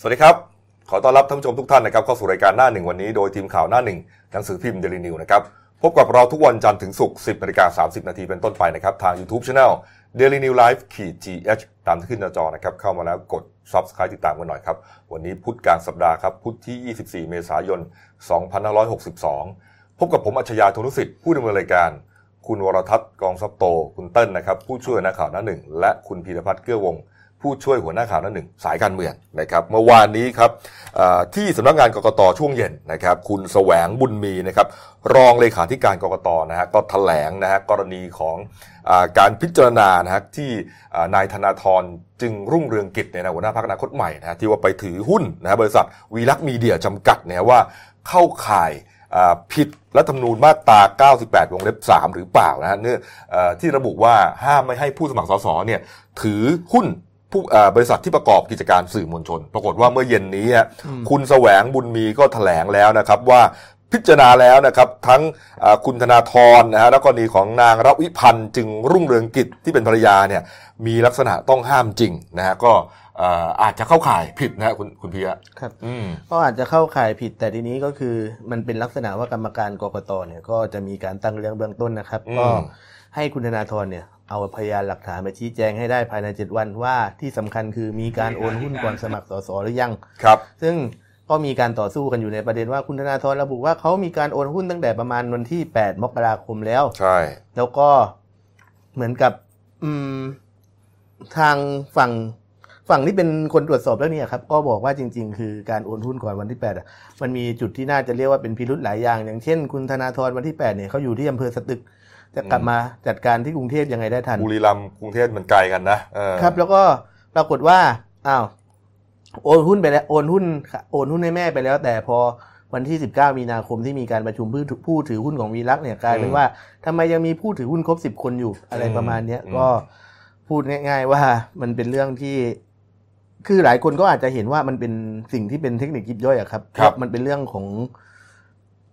สวัสดีครับ ขอต้อนรับท่านผู้ชมทุกท่านนะครับเข้าสู่รายการหน้าหนึ่งวันนี้โดยทีมข่าวหน้าหนึ่งหนังสือพิมพ์เดลินิวนะครับพบกับเราทุกวันจันทร์ถึงศุกร์10นาฬิกา30 นาทีเป็นต้นไปนะครับ ทาง YouTube Channel Daily New Life ขีด GH ตามที่ขึ้นหน้าจอนะครับ เข้ามาแล้วกด Subscribe ติดตามกันหน่อยครับ วันนี้พุธกลางสัปดาห์ครับ พุธที่ 24 เมษายน 2562 พบกับผมอัจฉริยะธนุสิทธิ์ผู้ดำเนินรายการ คุณวรทัศน์กองซับโต คุณเติ้ลนะครับ ผู้ช่วยนักข่าวหน้าหนึ่งและคุณพีรพัฒน์เกื้อวงศ์ ผู้ช่วยหัวหน้าข่าวหน้าหนึ่งสายการเมืองนะครับเมื่อวานนี้ครับที่สำนักงานกกตช่วงเย็นนะครับ คุณแสวงบุญมีนะครับรองเลขาธิการกกตนะฮะก็แถลงนะฮะกรณีของอการพิจารณานะฮะที่นายธนาธรจึงรุ่งเรืองกิจเนี่ยนะหัวหน้าพรรคอนาคตใหม่นะฮะที่ว่าไปถือหุ้นนะฮะบริษัทวีลักษ์มีเดียจำกัดเนี่ยว่าเข้าข่ายผิดรัฐธรรมนูญมาตรา 98 วงเล็บ 3 หรือเปล่านะฮะเนี่ยเอ่อที่ระบุว่าห้ามไม่ให้ผู้สมัครสสเนี่ยถือหุ้น ผู้อ่าบริษัทที่ประกอบกิจการสื่อมวลชน ปรากฏว่าเมื่อเย็นนี้ฮะคุณแสวงบุญมีก็แถลงแล้วนะครับว่าพิจารณาแล้วนะครับทั้งอ่าคุณธนาธรนะฮะแล้วก็กรณีของนางรวิพันธ์จึงรุ่งเรืองกิจที่เป็นภรรยาเนี่ยมีลักษณะต้องห้ามจริงนะฮะก็อ่าอาจจะเข้าข่ายผิดนะฮะคุณคุณพีระครับอืมก็อาจจะเข้าข่ายผิดแต่ทีนี้ก็คือมันเป็นลักษณะว่ากรรมการกกตเนี่ยก็จะมีการตั้งเรื่องเบื้องต้นนะครับอืมก็ให้คุณธนาธรเนี่ย เอาพยานหลักฐานมาชี้แจงให้ได้ภายใน 7 วันว่าที่สำคัญคือมีการโอนหุ้นก่อนสมัครสสหรือยังครับ ซึ่งก็มีการต่อสู้กันอยู่ในประเด็นว่าคุณธนาธรระบุว่าเขามีการโอนหุ้นตั้งแต่ประมาณวันที่ 8 มกราคมแล้ว ใช่ แล้วก็เหมือนกับ อืม ทางฝั่งฝั่งที่เป็นคนตรวจสอบแล้วเนี่ยครับ ก็บอกว่าจริง ๆ คือการโอนหุ้นก่อนวันที่8อะมันมีจุดที่น่าจะเรียกว่าเป็นพิรุธหลายอย่าง อย่างเช่น คุณธนาธรวันที่8เนี่ยเขาอยู่ที่อำเภอสตึก จะกลับมาจัดการที่กรุงเทพยังไงได้ทันบุรีรัมย์กรุงเทพมันไกลกันนะเออครับ แล้วก็ปรากฏว่าอ้าวโอนหุ้นไปแล้วโอนหุ้นโอนหุ้นให้แม่ไปแล้ว แต่พอวันที่ 19 มีนาคมที่มีการประชุมผู้ถือผู้ถือหุ้นของวีลักษณ์เนี่ยกลายเป็นว่าทำไมยังมีผู้ถือหุ้นครบ 10 คนอยู่อะไรประมาณเนี้ยก็พูดง่าย ๆ ว่ามันเป็นเรื่องที่ คือหลายคนก็อาจจะเห็นว่ามันเป็นสิ่งที่เป็นเทคนิคยิบย่อยอะครับครับมันเป็นเรื่องของ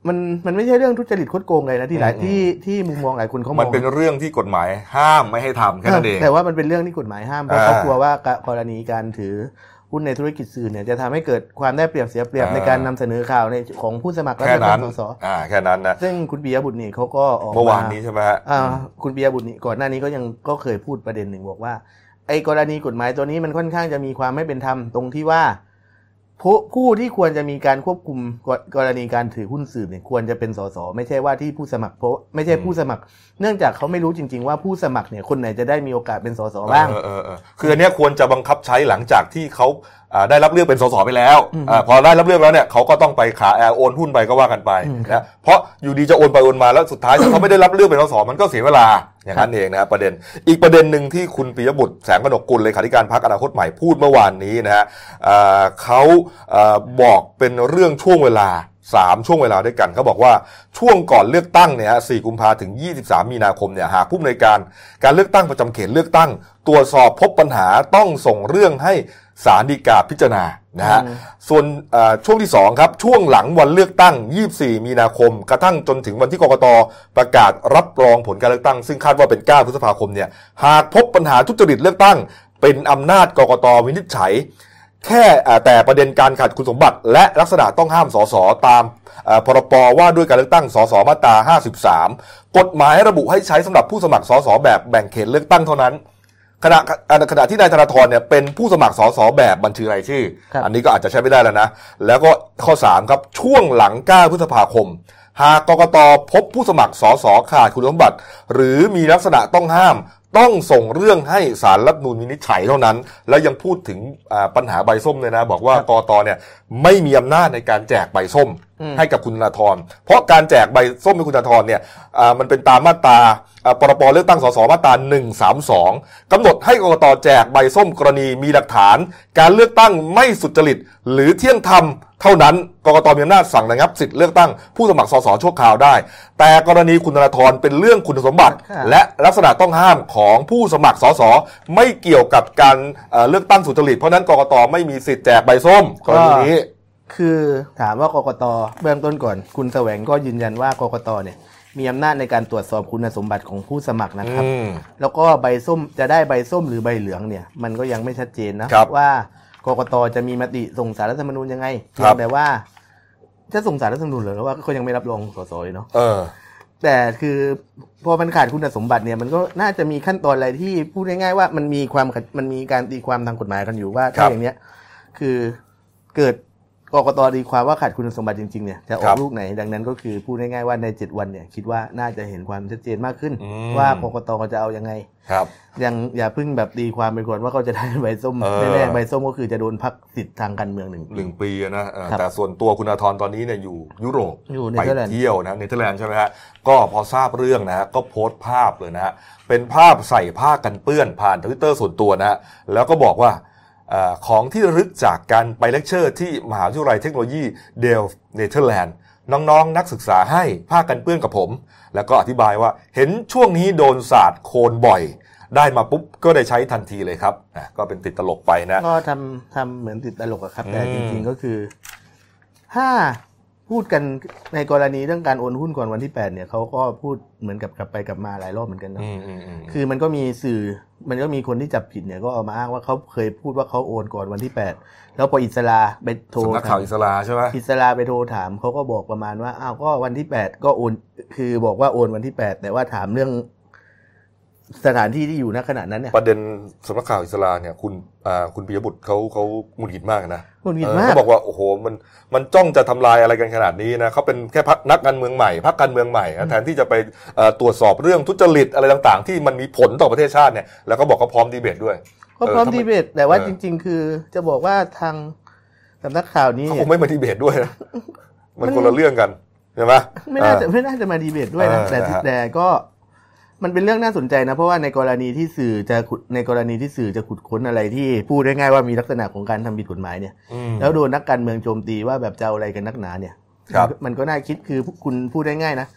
มันมันไม่ใช่เรื่องทุจริตคดโกงเลยนะที่หลายอืมที่ที่มุมมองหลายคนเขามองมันเป็นเรื่องที่กฎหมายห้ามไม่ให้ทำแค่นั้นเองแต่ว่ามันเป็นเรื่องที่กฎหมายห้ามเพราะอ่าเขากลัวว่ากรณีการถือหุ้นในธุรกิจสื่อเนี่ยจะทำให้เกิดความได้เปรียบเสียเปรียบอ่าในการนำเสนอข่าวในของผู้สมัครและแค่นั้นสสอ่าแค่นั้นนะซึ่งคุณปียบุตรนี่เขาก็ออกเมื่อวานนี้ใช่ไหมฮะอ่าคุณปียบุตรนี่ก่อนหน้านี้ก็ยังก็เคยพูดประเด็นหนึ่งบอกว่าไอ้กรณีกฎหมายตัวนี้มันค่อนข้างจะมีความไม่เป็นธรรมตรงที่ว่า ผู้ผู้ที่ควรจะมีการควบคุมกรกรณีการถือหุ้นสื่อเนี่ยควรจะเป็นสสไม่ใช่ว่าที่ผู้สมัครเพราะไม่ใช่ผู้สมัคร เนื่องจากเขาไม่รู้จริง ๆ ว่าผู้สมัครเนี่ยคนไหนจะได้มีโอกาสเป็นสสบ้างเออเออเออคืออันเนี้ยควรจะบังคับใช้หลังจากที่เขาอ่า ได้รับเลือกเป็นสสไปแล้วอืมอาพอได้รับเลือกแล้วเนี่ยเขาก็ต้องไปขาเอ่อโอนหุ้นไปก็ว่ากันไปอืมครับนะเพราะอยู่ดีจะโอนไปโอนมาแล้วสุดท้ายถ้าเขาไม่ได้รับเลือกเป็นสสมันก็เสียเวลาอย่างนั้นเองนะครับประเด็น อีกประเด็นหนึ่งที่คุณปิยบุตรแสงกนกกุลเลขาธิการพรรคอนาคตใหม่พูดเมื่อวานนี้นะฮะอ่าเขาอ่าบอกเป็นเรื่องช่วงเวลาสามช่วงเวลาด้วยกันเขาบอกว่าช่วงก่อนเลือกตั้งเนี่ยฮะ4กุมภาถึง 23 มีนาคมเนี่ยหากผู้อำนวยการการเลือกตั้งประจำเขตเลือกตั้ง ตรวจสอบพบปัญหาต้องส่งเรื่องให้ ศาลฎีกาพิจารณานะฮะอืมส่วนเอ่อช่วงที่ 2 ครับ ช่วงหลังวันเลือกตั้ง 24 มีนาคม กระทั่งจนถึงวันที่กกตประกาศรับรองผลการเลือกตั้ง ซึ่งคาดว่าเป็น 9 พฤษภาคมเนี่ยหากพบปัญหาทุจริตเลือกตั้ง เป็นอำนาจกกตวินิจฉัย แค่เอ่อแต่ประเด็นการขาดคุณสมบัติ และลักษณะต้องห้ามสสตามเอ่อพรปว่าด้วยการเลือกตั้งสสมาตรา 53 กฎหมายระบุให้ใช้สำหรับผู้สมัครสสแบบแบ่งเขตเลือกตั้งเท่านั้น ขณะขณะที่นายธนาธรเนี่ยเป็นผู้สมัครสสแบบบัญชีรายชื่อครับอันนี้ก็อาจจะใช้ไม่ได้แล้วนะ แล้วก็ข้อ 3 ครับ ช่วงหลัง 9 พฤษภาคม หากกกตพบผู้สมัครสสขาดคุณสมบัติ หรือมีลักษณะต้องห้าม ต้องส่งเรื่องให้สารรัฐธรรมนูญวินิจฉัยเท่านั้น แล้วยังพูดถึงอ่าปัญหาใบส้มเลยนะ บอกว่ากกตเนี่ยไม่มีอำนาจในการแจกใบส้มอืมให้กับคุณธนาธรเพราะการแจกใบส้มให้คุณธนาธรเนี่ยอ่ามันเป็นตามมาตราอ่าปรปเลือกตั้งสสมาตรา132กำหนดให้กกตแจกใบส้มกรณีมีหลักฐาน การเลือกตั้งไม่สุจริต หรือเที่ยงธรรมเท่านั้นกกตมีอำนาจสั่งระงับสิทธิ์เลือกตั้งผู้สมัครสสชั่วคราวได้ แต่กรณีคุณธนาธรเป็นเรื่องคุณสมบัติค่ะและลักษณะต้องห้ามของผู้สมัครสสไม่เกี่ยวกับการเอ่อเลือกตั้งสุจริต เพราะฉะนั้นกกตไม่มีสิทธิ์แจกใบส้มกรณีนี้คือถามว่ากกตเบื้องต้นก่อน คุณแสวงก็ยืนยันว่ากกตเนี่ยมีอำนาจในการตรวจสอบคุณสมบัติของผู้สมัครนะครับอืมแล้วก็ใบส้มจะได้ใบส้มหรือใบเหลืองเนี่ย มันก็ยังไม่ชัดเจนนะครับว่ากกกตจะมีมติส่งสารรัฐธรรมนูญยังไงครัเพียบงแต่ว่าจะส่งสารรัฐธรรมนูญเหรือว่าเขายังไม่รับรองสสเลยเนาะเออ แต่คือพอมันขาดคุณสมบัติเนี่ยมันก็น่าจะมีขั้นตอนอะไรที่พูดง่ายๆว่ามันมีความขัดมันมีการตีความทางกฎหมายกันอยู่ว่าครัถ้าบอย่างเนี้ยคือเกิด กกตตีความว่าขาดคุณสมบัติจริงๆเนี่ยจะออกลูกไหนครับดังนั้นก็คือพูดง่ายๆว่าในเจ็ดวันเนี่ยคิดว่าน่าจะเห็นความชัดเจนมากขึ้นอืมว่ากกตจะเอายังไงครับยังอย่าเพิ่งแบบตีความไปก่อนว่าเขาจะได้ใบส้มเออแน่ๆใบส้มก็คือจะโดนพักสิทธิ์ทางการเมืองหนึ่งหนึ่งปีอะนะเออครับแต่ส่วนตัวคุณธนาธรตอนนี้เนี่ยอยู่ยุโรปอยู่เนไปเธอร์แลนด์เที่ยวนะเนเธอร์แลนด์ใช่ไหมฮะก็พอทราบเรื่องนะฮะก็โพสต์ภาพเลยนะฮะเป็นภาพใส่ผ้ากันเปื้อนผ่านทวิตเตอร์ส่วนตัวนะฮะแล้วก็บอกว่าเออ ของที่ระลึกจากการไปเลคเชอร์ที่มหาวิทยาลัยเทคโนโลยีเดลฟท์เนเธอร์แลนด์น้องๆนนักศึกษาให้ผ้ากันเปื้อนกับผม แล้วก็อธิบายว่าเห็นช่วงนี้โดนสาดโคลนบ่อย ได้มาปุ๊บก็ได้ใช้ทันทีเลยครับอะก็เป็นติดตลกไปนะก็ทำทำเหมือนติดตลกอะครับ แต่อืจริงๆก็คือ ถ้าพูดกันในกรณีเรื่องการโอนหุ้นก่อนวันที่แปดเนี่ยเขาก็พูดเหมือนกับกลับไปกลับมาหลายรอบเหมือนกันนะอืมอืมอืมคือมันก็มีสื่อ มันก็มีคนที่จับผิดเนี่ยก็เอามาอ้างว่าเขาเคยพูดว่าเขาโอนก่อนวันที่แปดแล้วพออิสลาไปโทรสำนักข่าวอิสลาใช่ไหมอิสลาไปโทรถามเขาก็บอกประมาณว่าอ้าวก็วันที่แปดก็โอนคือบอกว่าโอนวันที่แปดแต่ว่าถามเรื่อง สถานที่ที่อยู่ณขณะนั้นเนี่ยประเด็นสำนักข่าวอิสลาเนี่ยคุณอ่าคุณปิยบุตรเขาเขาหงุดหงิดมากนะหงุดหงิดเออมากเขาบอกว่าโอ้โหมันมันจ้องจะทำลายอะไรกันขนาดนี้นะเขาเป็นแค่พักนักการเมืองใหม่พักการเมืองใหม่นะแทนที่จะไปเอ่อตรวจสอบเรื่องทุจริตอะไรต่างๆ ที่มันมีผลต่อประเทศชาติเนี่ยแล้วก็บอกเขาพร้อมดีเบตด้วยก็พร้อมเออทำไมดีเบตแต่ว่าเออจริง ๆ คือจะบอกว่าทางสำนักข่าวนี้เขาคงไม่มาดีเบตด้วยนะมันคนละเรื่องกันใช่ไหมไม่น่าจะเออไม่น่าจะมาดีเบตด้วยนะเออแต่นะฮะแต่ก็ มันเป็นเรื่องน่าสนใจนะ เพราะว่าในกรณีที่สื่อจะขุดในกรณีที่สื่อจะขุดค้นอะไรที่พูดได้ง่ายว่ามีลักษณะของการทำผิดกฎหมายเนี่ยอืมแล้วโดนนักการเมืองโจมตีว่าแบบจะเอาอะไรกันนักหนาเนี่ยครับมันก็น่าคิดคือคุณพูดได้ง่ายนะ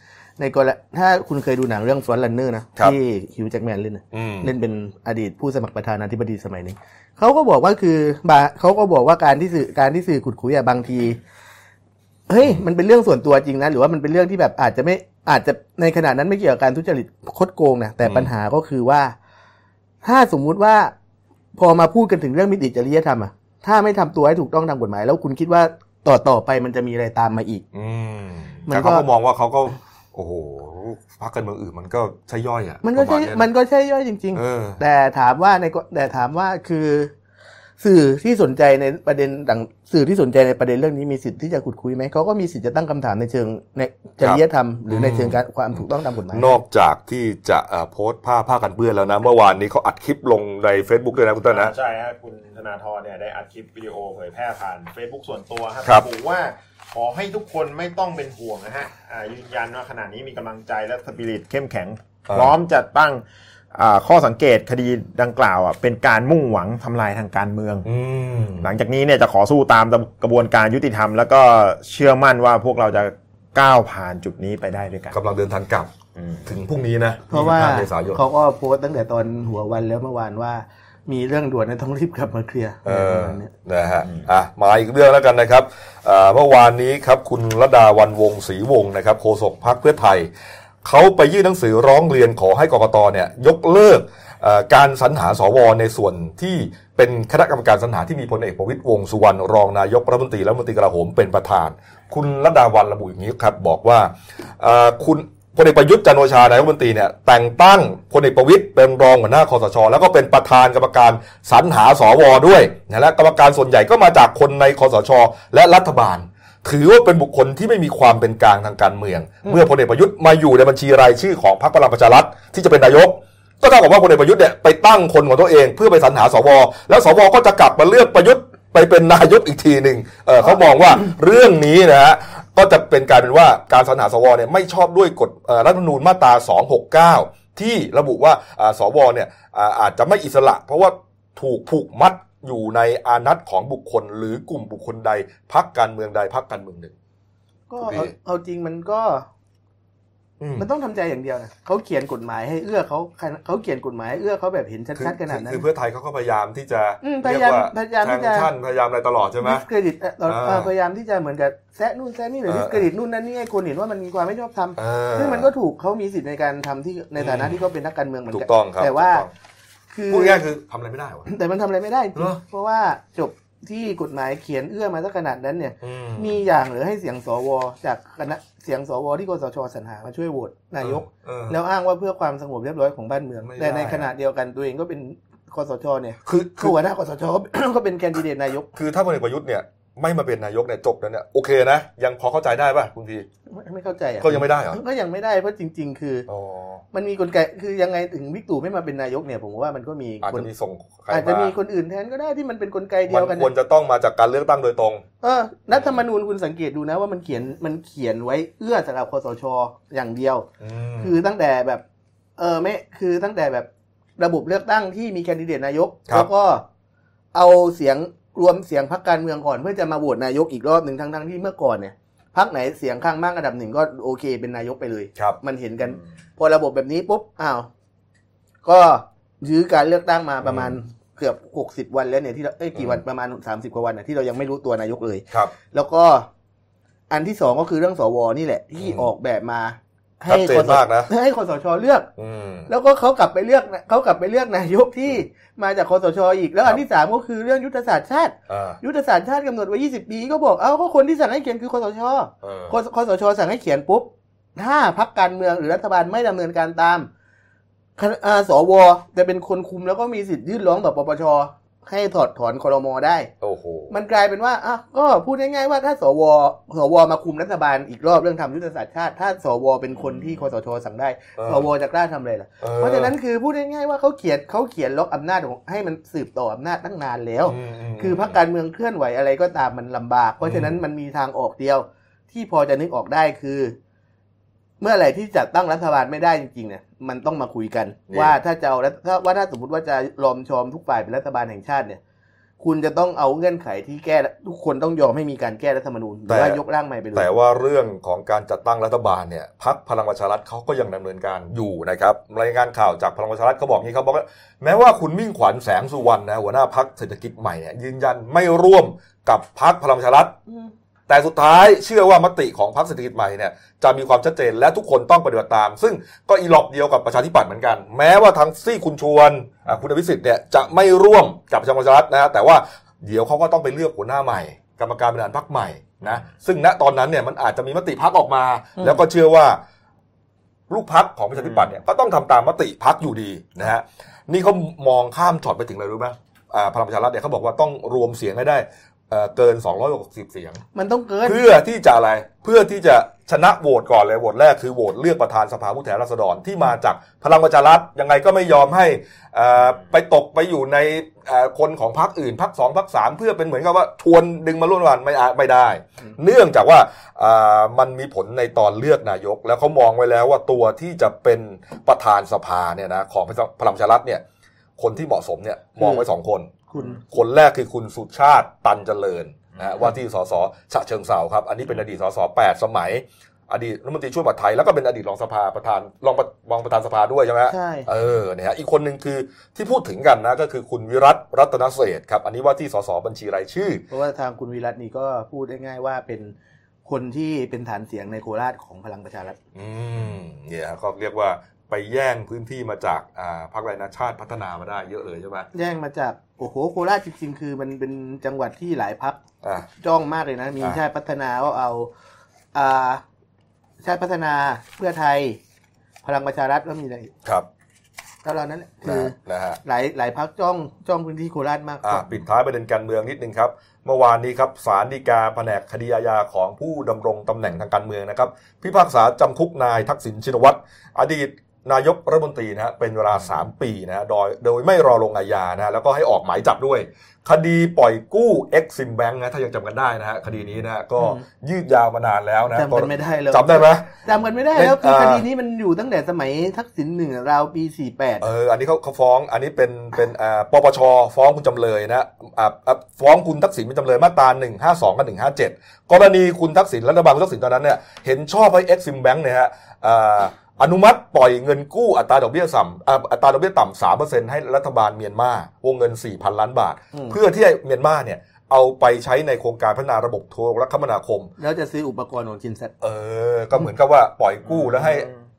ในกรณีถ้าคุณเคยดูหนังเรื่อง Front Runner นะครับที่ Hugh Jackman เล่นนะอืมเล่นเป็นอดีตผู้สมัครประธานาธิบดีสมัยหนึ่งเขาก็บอกว่าคือบาเขาก็บอกว่าการที่สื่อการที่สื่อขุดคุ้ยอะบางทีเฮ้ยมันเป็นเรื่องส่วนตัวจริงนะ หรือว่ามันเป็นเรื่องที่แบบอาจจะไม่ อาจจะในขณะนั้นไม่เกี่ยวกับการทุจริตคดโกงนะแต่อืมปัญหาก็คือว่า ถ้าสมมุติว่าพอมาพูดกันถึงเรื่องมิติจริยธรรมอะถ้าไม่ทำตัวให้ถูกต้องตามกฎหมาย แล้วคุณคิดว่าต่อต่อไปมันจะมีอะไรตามมาอีก อืมมันแต่ก็เขาก็มองว่าเขาก็ โอ้โหพรรคการเมืองอื่นมันก็ใช่ย่อยอะ มันก็ประใช่าณเยะมันก็ใช่ย่อยจริงๆเออแต่ถามว่าในกแต่ถามว่าคือ สื่อที่สนใจในประเด็นต่างสื่อที่สนใจในประเด็นเรื่องนี้มีสิทธิ์ที่จะขุดคุยไหมเขาก็มีสิทธิ์จะตั้งคำถามในเชิงในจริยธรรมหรือในเชิงการความถูกต้องตามกฎหมายนอกจากที่จะเอ่อโพสต์ภาพผ้ากันเปื้อนแล้วนะ เมื่อวานนี้เขาอัดคลิปลงใน Facebook ด้วยนะคุณต้นนะใช่ฮะคุณธนาธรเนี่ยได้อัดคลิปวิดีโอเผยแพร่ผ่าน Facebook ส่วนตัวครับครับระบุว่าขอให้ทุกคนไม่ต้องเป็นห่วงนะฮะอ่ายืนยันว่าขณะนี้มีกำลังใจและสปิริตเข้มแข็ง พร้อมจะตั้งอ่า ข้อสังเกตคดีดังกล่าวอะเป็นการมุ่งหวังทำลายทางการเมืองอืมหลังจากนี้เนี่ยจะขอสู้ตามกระบวนการยุติธรรม แล้วก็เชื่อมั่นว่าพวกเราจะก้าวผ่านจุดนี้ไปได้ด้วยกันกำลังเดินทางกลับอืมถึงพรุ่งนี้นะเพราะว่า25เมษายนเขาก็โพสต์ตั้งแต่ตอนหัววันแล้วเมื่อวานว่ามีเรื่องด่วนนะต้องรีบกลับมาเคลียร์เออประมาณเนี้ยนะฮะอะมาอีกเรื่องแล้วกันนะครับเอ่อเมื่อวานนี้ครับคุณระดาวันวงศรีวงศ์นะครับโฆษกพรรคเพื่อไทย เขาไปยื่นหนังสือร้องเรียนขอให้กกตเนี่ยยกเลิกการสรรหาสวในส่วนที่เป็นคณะกรรมการสรรหาที่มีพลเอกประวิตยวงสุวรรณรองนายกรัฐมนตรีและรัฐมนตรีกลาโหมเป็นประธาน คุณระดาวันระบุอย่างนี้ครับบอกว่าคุณพลเอกประยุทธ์จันโอชานายกรัฐมนตรีเนี่ยแต่งตั้งพลเอกประวิตยเป็นรองหัวหน้าคอสช แล้วก็เป็นประธานกรรมการสรรหาสวด้วยนะและกรรมการส่วนใหญ่ก็มาจากคนในคอสช และรัฐบาล ถือว่าเป็นบุคคลที่ไม่มีความเป็นกลางทางการเมือง เมื่อพลเอกประยุทธ์มาอยู่ในบัญชีรายชื่อของพรรคพลังประชารัฐที่จะเป็นนายก ก็เท่ากับว่าพลเอกประยุทธ์เนี่ยไปตั้งคนของตัวเอง เพื่อไปสรรหาสวแล้วสวก็จะกลับมาเลือกประยุทธ์ไปเป็นนายกอีกทีหนึ่งเออเขามองว่าเรื่องนี้นะฮะก็จะเป็นกลารเป็นว่าการสรรหาสวเนี่ยไม่ชอบด้วยกฎเอ่อรัฐธรรมนูญมาตรา 269 ที่ระบุว่าอ่าสวเนี่ยอ่าอาจจะไม่อิสระ เพราะว่าถูกผูกมัด อยู่ในอานัตของบุคคล หรือกลุ่มบุคคลใดพักการเมืองใดพักการเมืองหนึ่ง ก็พี่เอาเอาจริงมันก็อืมมันต้องทำใจอย่างเดียวนะเขาเขียนกฎหมายให้เอื้อเขาเขาเขียนกฎหมายให้เอื้อเขาแบบเห็นคือชัดๆขนาดนั้นคือเพื่อไทยเขาก็พยายามที่จะอืมพยายามเรีกว่พยายามที่จะ sanction พยายามอะไรตลอดใช่ไหม disc redit เอ่อเอ่ออ่าเอ่อพยายามที่จะเหมือนกับแซะนู่นแซะนี่หรือเออ discredit นู่นนั่นนี่ให้คนเห็นว่ามันมีความไม่ชอบธรรมเออซึ่งมันก็ถูกเขามีสิทธิ์ในการทำที่ในฐานะอืมที่เขาเป็นนักการเมืองเหมือนถูกักต้องครับแต่ว่าถูกต้อง คือพูดง่ายๆคือทำอะไรไม่ได้วะแต่มันทำอะไรไม่ได้จริงเหรอเพราะว่าจบที่กฎหมายเขียนเอื้อมาสักขนาดนั้นเนี่ยอืมมีอย่างหรือให้เสียงสวจากคณะเสียงสวที่คสชสรรหามาช่วยโหวตนายกเออแล้วอ้างว่าเพื่อความสงบเรียบร้อยของบ้านเมืองไม่ได้แต่ในขณะเดียวกันตัวเองก็เป็นคสชเนี่ยคือคืคืออหัวหน้าคสชก็ก็เป็นแคนดิเดตนายก คือถ้าพลเอกประยุทธ์เนี่ย ไม่มาเป็นนายกเนี่ยจบแล้วเนี่ยโอเคนะยังพอเข้าใจได้ป่ะคุณพีไม่ไม่เข้าใจอะก็ยังไม่ได้เหรอก็ยังไม่ได้เพราะจริง ๆ คืออ๋อมันมีกลไกคือยังไงถึงวิกตู่ไม่มาเป็นนายกเนี่ยผมว่ามันก็มีอาจคนจะมีส่งใครอาจจะมามีคนอื่นแทนก็ได้ที่มันเป็นกลไกเดีมัยวนกันควรเนี่ยจะต้องมาจากการเลือกตั้งโดยตรง เออรัฐธรรมนูญคุณสังเกตดูนะว่ามันเขียนมันเขียนไว้เอื้อสำหรับคสชอย่างเดียวอืมคือตั้งแต่แบบ เออไม่คือตั้งแต่แบบระบบเลือกตั้งที่มีแคนดิเดตนายกครับแล้วก็เอาเสียง รวมเสียงพรรคการเมืองก่อนเพื่อจะมาโหวตนายกอีกรอบหนึ่งทั้งทั้งๆที่เมื่อก่อนเนี่ยพรรคไหนเสียงข้างมากอันดับหนึ่งก็โอเค เป็นนายกไปเลยครับ มันเห็นกัน พอระบบแบบนี้ปุ๊บอ้าวก็ยื้อการเลือกตั้งมาประมาณเกือบหกสิบวันแล้วเนี่ยที่เราเอ้ยกี่วันประมาณสามสิบกว่าวันน่ะที่เรายังไม่รู้ตัวนายกเลยครับ แล้วก็อันที่สองก็คือเรื่องสวนี่แหละ ที่อืมออกแบบมา ชัดเจนมากนะให้คสชเลือกอืมแล้วก็เขากลับไปเลือกนะเขากลับไปเลือกนายกที่มาจากคสชอีก แล้วอัครันบที่สามก็คือเรื่องยุทธศาสตร์ชาติอ่ายุทธศาสตร์ชาติกำหนดไว้ 20 ปี ก็บอกเอ้าก็คนที่สั่งให้เขียนคือคสชเออคคสชสั่งให้เขียนปุ๊บ ถ้าพักการเมืองหรือรัฐบาลไม่ดำเนินการตามคณะอ่าสวจะเป็นคนคุมแล้วก็มีสิทธิ์ยื่นร้องต่อปปช ให้ถอดถอนครมได้ โอ้โห มันกลายเป็นว่าอะก็พูดง่ายๆว่าถ้าสวสวมาคุมรัฐบาลอีกรอบเรื่องทำยุทธศาสตร์ชาติ ถ้าสวเป็นคนที่คสชสั่งได้เออสวจะกล้าทำอะไรล่ะออเพราะฉะนั้นคือพูดง่ายๆว่าเขาเขียนเขาเขียนล็อกอำนาจของให้มันสืบต่ออำนาจตั้งนานแล้วมมคือพรรคการเมืองเคลื่อนไหวอะไรก็ตามมันลำบาก เพราะฉะนั้นมันมีทางออกเดียวที่พอจะนึกออกได้คือ เมื่อไหร่ที่จัดตั้งรัฐบาลไม่ได้จริงๆเนี่ยมันต้องมาคุยกัน ว่าถ้าจะเอารัฐถ้าว่าถ้าสมมติว่าจะรอมชอมทุกฝ่ายเป็นรัฐบาลแห่งชาติเนี่ย คุณจะต้องเอาเงื่อนไขที่แก้ทุกคนต้องยอมให้มีการแก้รัฐธรรมนูญหรือว่ายกร่างใหม่ไปเลยแต่ว่าเรื่องของการจัดตั้งรัฐบาลเนี่ยพักพลังประชารัฐเขาก็ยังดำเนินการอยู่นะครับรายงานข่าวจากพลังประชารัฐเขาบอกงี้เขาบอกว่าแม้ว่าคุณมิ่งขวัญแสงสุวรรณนะหัวหน้าพักเศรษฐกิจใหม่เนี่ยยืนยันไม่ร่วมกับพักพลังประชารัฐอืม แต่สุดท้ายเชื่อว่ามติของพรรคเศรษฐกิจใหม่เนี่ยจะมีความชัดเจนและทุกคนต้องปฏิบัติตาม ซึ่งก็อีหลอบเดียวกับประชาธิปัตย์เหมือนกัน แม้ว่าทางซี่คุณชวนอะคุณอภิสิทธิ์เนี่ยจะไม่ร่วมกับประชาประชารัฐนะฮะแต่ว่าเดี๋ยวเขาก็ต้องไปเลือกหัวหน้าใหม่ กรรมการบริหารพรรคใหม่นะซึ่งณตอนนั้นเนี่ยมันอาจจะมีมติพรรคออกมาอืมแล้วก็เชื่อว่าลูกพักของประชาธิปัตย์เนี่ยก็ต้องทำตามมติพักอยู่ดีนะฮะนี่เขามองข้ามช็อตไปถึงอะไรรู้ไหมอ่าพลังประชารัฐเนี่ยเขาบอกว่าต้องรวมเสียงให้ได้ เอ่อเกิน 260 เสียง มันต้องเกิน เพื่อที่จะอะไร เพื่อที่จะชนะโหวตก่อนเลยโหวตแรกคือโหวตเลือกประธานสภาผู้แทนราษฎรที่มาจากพลังประชารัฐยังไงก็ไม่ยอมให้เอ่อไปตกไปอยู่ในเอ่อคนของพรรคอื่นพรรคสองพรรคสามเพื่อเป็นเหมือนกับว่าชวนดึงมาร่วมกันไม่อาไม่ได้อืมเนื่องจากว่าอ่ามันมีผลในตอนเลือกนายก แล้วเขามองไว้แล้วว่าตัวที่จะเป็นประธานสภาเนี่ยนะของพลังประชารัฐเนี่ยคนที่เหมาะสมเนี่ยมองไว้สองคน คุณคนแรกคือคุณสุชาติตันเจริญนะฮะว่าที่สสฉะเชิงเซาครับ อันนี้เป็นอดีตสสแปดสมัย อดีตรัฐมนตรีช่วยมหาดไทยแล้วก็เป็นอดีตรองสภาประธานรองประรองประธานสภาด้วยใช่ไหมฮะใช่เออเนี่ยฮะอีกคนหนึ่งคือที่พูดถึงกันนะก็คือคุณวิรัตรัตนเศรษฐ์ครับอันนี้ว่าที่สสบัญชีรายชื่อ เพราะว่าทางคุณวิรัตนี่ก็พูดได้ง่ายว่าเป็นคนที่เป็นฐานเสียงในโคราชของพลังประชารัฐอืมเนี่ยฮะก็เรียกว่าไปแย่งพื้นที่มาจากอ่าพรรคไรนะชาติพัฒนามาได้เยอะเลยใช่ไหมแย่งมาจาก โอ้โหโคราชจริงๆ คือมันเป็นจังหวัดที่หลายพักอ่าจ้องมากเลยนะ มีอ่าชาติพัฒนาก็เอาอ่าชาติพัฒนาเพื่อไทย พลังประชารัฐก็มีอะไรครับเท่านั้นแหละคืนะอนะฮะ หลายหลายพักจ้องจ้องพื้นที่โคราชมากอ่าปิดท้ายประเด็นการเมืองนิดนึงครับ เมื่อวานนี้ครับศาลฎีกาแผนกคดีอาญาของผู้ดำรงตำแหน่งทางการเมืองนะครับ พิพากษาจำคุกนายทักษิณชินวัตร อดีต นายกรัฐมนตรีนะฮะเป็นเวลา 3 ปีนะฮะโดยโดยไม่รอลงอาญานะฮะแล้วก็ให้ออกหมายจับด้วย คดีปล่อยกู้เอ็กซิมแบงค์นะถ้ายังจำกันได้นะฮะคดีนี้นะฮะก็ยืดยาวมานานแล้วนะจำกันไม่ได้แล้วจำได้ไหมจำกันไม่ได้แล้วคือเอ่อคดีนี้มันอยู่ตั้งแต่สมัยทักษิณหนึ่งราวปีสี่แปดเอออันนี้เขาเขาฟ้องอันนี้เป็นเป็นอ่าปปชฟ้องคุณจำเลยนะอ่าอ่าฟ้องคุณทักษิณเป็นจำเลยมาตรา152กับ157 กรณีคุณทักษิณรัฐบาลคุณทักษิณตอนนั้นเนี่ยเห็นชอบให้ Exim Bank เนี่ยฮะอ่า อนุมัติปล่อยเงินกู้อัตราดอกเบี้ยต่ำอ่าอัตราดอกเบี้ยต่ำสามเปอร์เซ็นต์ให้รัฐบาลเมียนมาวงเงิน4,000ล้านบาทอืมเพื่อที่ให้เมียนมาเนี่ยเอาไปใช้ในโครงการพัฒนาระบบโทรคมนาคม แล้วจะซื้ออุปกรณ์ของชินเซ็ตเออ ก็เหมือนกับว่าปล่อยกู้แล้วให้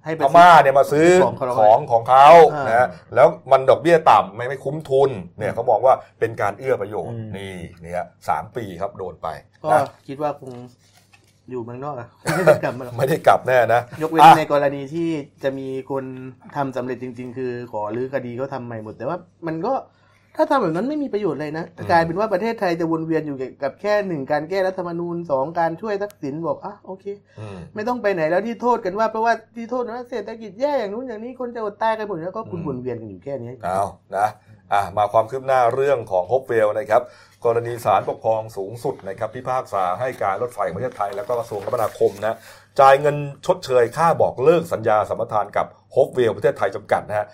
ให้ไปพม่าเนี่ยมาซื้อของเขาของของเขาอ่านนะแล้วมันดอกเบี้ยต่ำไม่ไม่คุ้มทุนเนี่ยเขามองว่าเป็นการเอื้อประโยชน์อืมนี่เนี่ยสามปีครับโดนไปก็นะคิดว่าคง อยู่เมืองนอกอะไม่ได้กลับมาหรอกไม่ได้กลับแน่นะยกเว้นอะในกรณีที่จะมีคนทำสำเร็จจริง ๆ คือขอรื้อคดีเขาทำใหม่หมด แต่ว่ามันก็ถ้าทำแบบนั้นไม่มีประโยชน์เลยนะกลายเป็นว่าประเทศไทยจะวนเวียนอยู่กับแค่หนึ่งการแก้รัฐธรรมนูญสองการช่วยทักษิณบอกอะโอเคอืมไม่ต้องไปไหนแล้วที่โทษกันว่าเพราะว่าที่โทษว่าเศรษฐกิจแย่อย่างนู้นอย่างนี้คนจะอดตายกันหมดแล้วก็คุณอืมวนเวียนกันอยู่แค่นี้เอานะ อะมาความคืบหน้าเรื่องของฮบเวลนะครับกรณีศาลปกครองสูงสุดนะครับพิพากษาให้การรถไฟแห่งประเทศไทย แล้วก็กระทรวงคมนาคมนะจ่ายเงินชดเชยค่าบอกเลิกสัญญาสัมปทานกับฮบเวลประเทศไทยจำกัดนะฮะ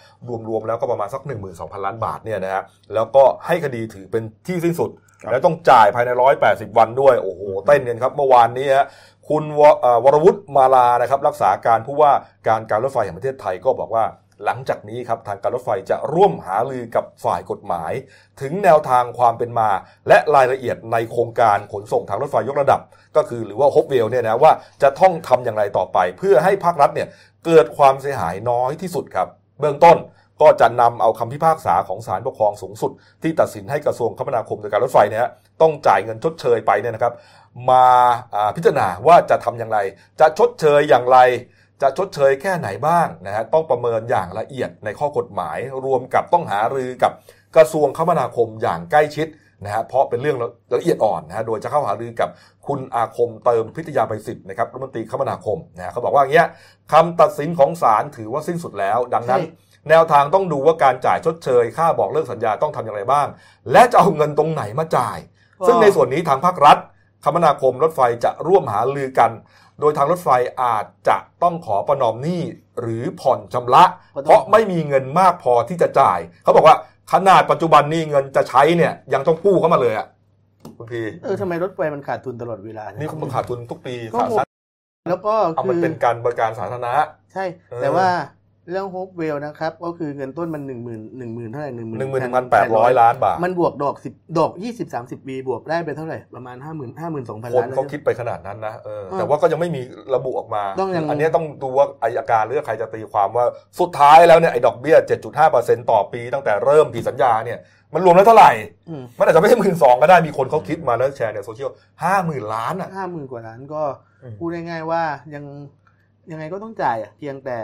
รวมๆแล้วก็ประมาณสัก 12,000 ล้านบาทเนี่ยนะฮะแล้วก็ให้คดีถือเป็นที่สิ้นสุดครับแล้วต้องจ่ายภายใน 180 วันด้วย โอ้โหเต้นกันครับเมื่อวานนี้ฮะคุณวเอ่อวรวุฒิมาลานะครับรักษาการผู้ว่าการการรถไฟแห่งประเทศไทยก็บอกว่า หลังจากนี้ครับทางการรถไฟจะร่วมหารือกับฝ่ายกฎหมาย ถึงแนวทางความเป็นมา และรายละเอียดในโครงการขนส่งทางรถไฟยกระดับ ก็คือหรือว่าฮบเวลเนี่ยนะว่าจะต้องทำอย่างไรต่อไป เพื่อให้ภาครัฐเนี่ยเกิดความเสียหายน้อยที่สุดครับ เบื้องต้นก็จะนำเอาคำพิพากษาของศาลปกครองสูงสุด ที่ตัดสินให้กระทรวงคมนาคมโดยการรถไฟเนี่ยต้องจ่ายเงินชดเชยไปเนี่ยนะครับ มาอ่าพิจารณาว่าจะทำอย่างไร จะชดเชยอย่างไร จะชดเชยแค่ไหนบ้างนะฮะต้องประเมินอย่างละเอียดในข้อกฎหมาย รวมกับต้องหารือกับกระทรวงคมนาคมอย่างใกล้ชิดนะฮะเพราะเป็นเรื่องละเอียดอ่อนนะฮะโดยจะเข้าหารือกับคุณอาคมเติมพิทยาไปสิทธิ์นะครับรัฐมนตรีคมนาคมนะฮะเขาบอกว่าอย่างเงี้ยคำตัดสินของศาลถือว่าสิ้นสุดแล้ว ดังนั้นใช่แนวทางต้องดูว่าการจ่ายชดเชย ค่าบอกเลิกสัญญาต้องทำอย่างไรบ้าง และจะเอาเงินตรงไหนมาจ่าย ซึ่งในส่วนนี้ทางภาครัฐคมนาคมรถไฟจะร่วมหาลือกัน โดยทางรถไฟอาจจะต้องขอประนอมหนี้หรือผ่อนชำระก็ต้องเพราะไม่มีเงินมากพอที่จะจ่าย เขาบอกว่าขนาดปัจจุบันนี้เงินจะใช้เนี่ยยังต้องกู้เข้ามาเลยอะคุณพี่เออทำไมรถไฟมันขาดทุนตลอดเวลานี่เขาขาดทุนทุกปีก็ขาดหมทุดนแล้วก็เอาคืมันอเป็นการบริการสาธารณะ ใช่เออแต่ว่า เรื่องโฮปเวลนะครับ ก็คือเงินต้นมันหนึ่งหมื่นหนึ่งหมื่นเท่าไหร่หนึ่งหมื่นหนึ่งหมื่นพันแปดร้อยล้านบาท มันบวกดอกสิบดอกยี่สิบสามสิบปีบวกได้ไปเท่าไหร่ ประมาณห้าหมื่นห้าหมื่นสองพันคนล้านเขาคิดไปขนาดนั้นนะเออเออแต่ว่าก็ยังไม่มีระบุออกมาต้องยังอันเนี้ยต้องดูว่าอายการหรือใครจะตีความว่าสุดท้ายแล้วเนี่ยไอ้ดอกเบี้ย7.5%ต่อปี ตั้งแต่เริ่มผิดสัญญาเนี่ยมันรวมแล้วเท่าไหร่อืมมันอาจจะไม่ใช่หมื่นสองก็ได้มีคนเขาคิดมาแล้วแชร์ในโซเชียลห้าหมื่นล้านอะห้าหมื่นกว่าล้านก็อืมพูดง่ายๆว่ายังยังไงก็ต้องจ่ายอะเพียงแต่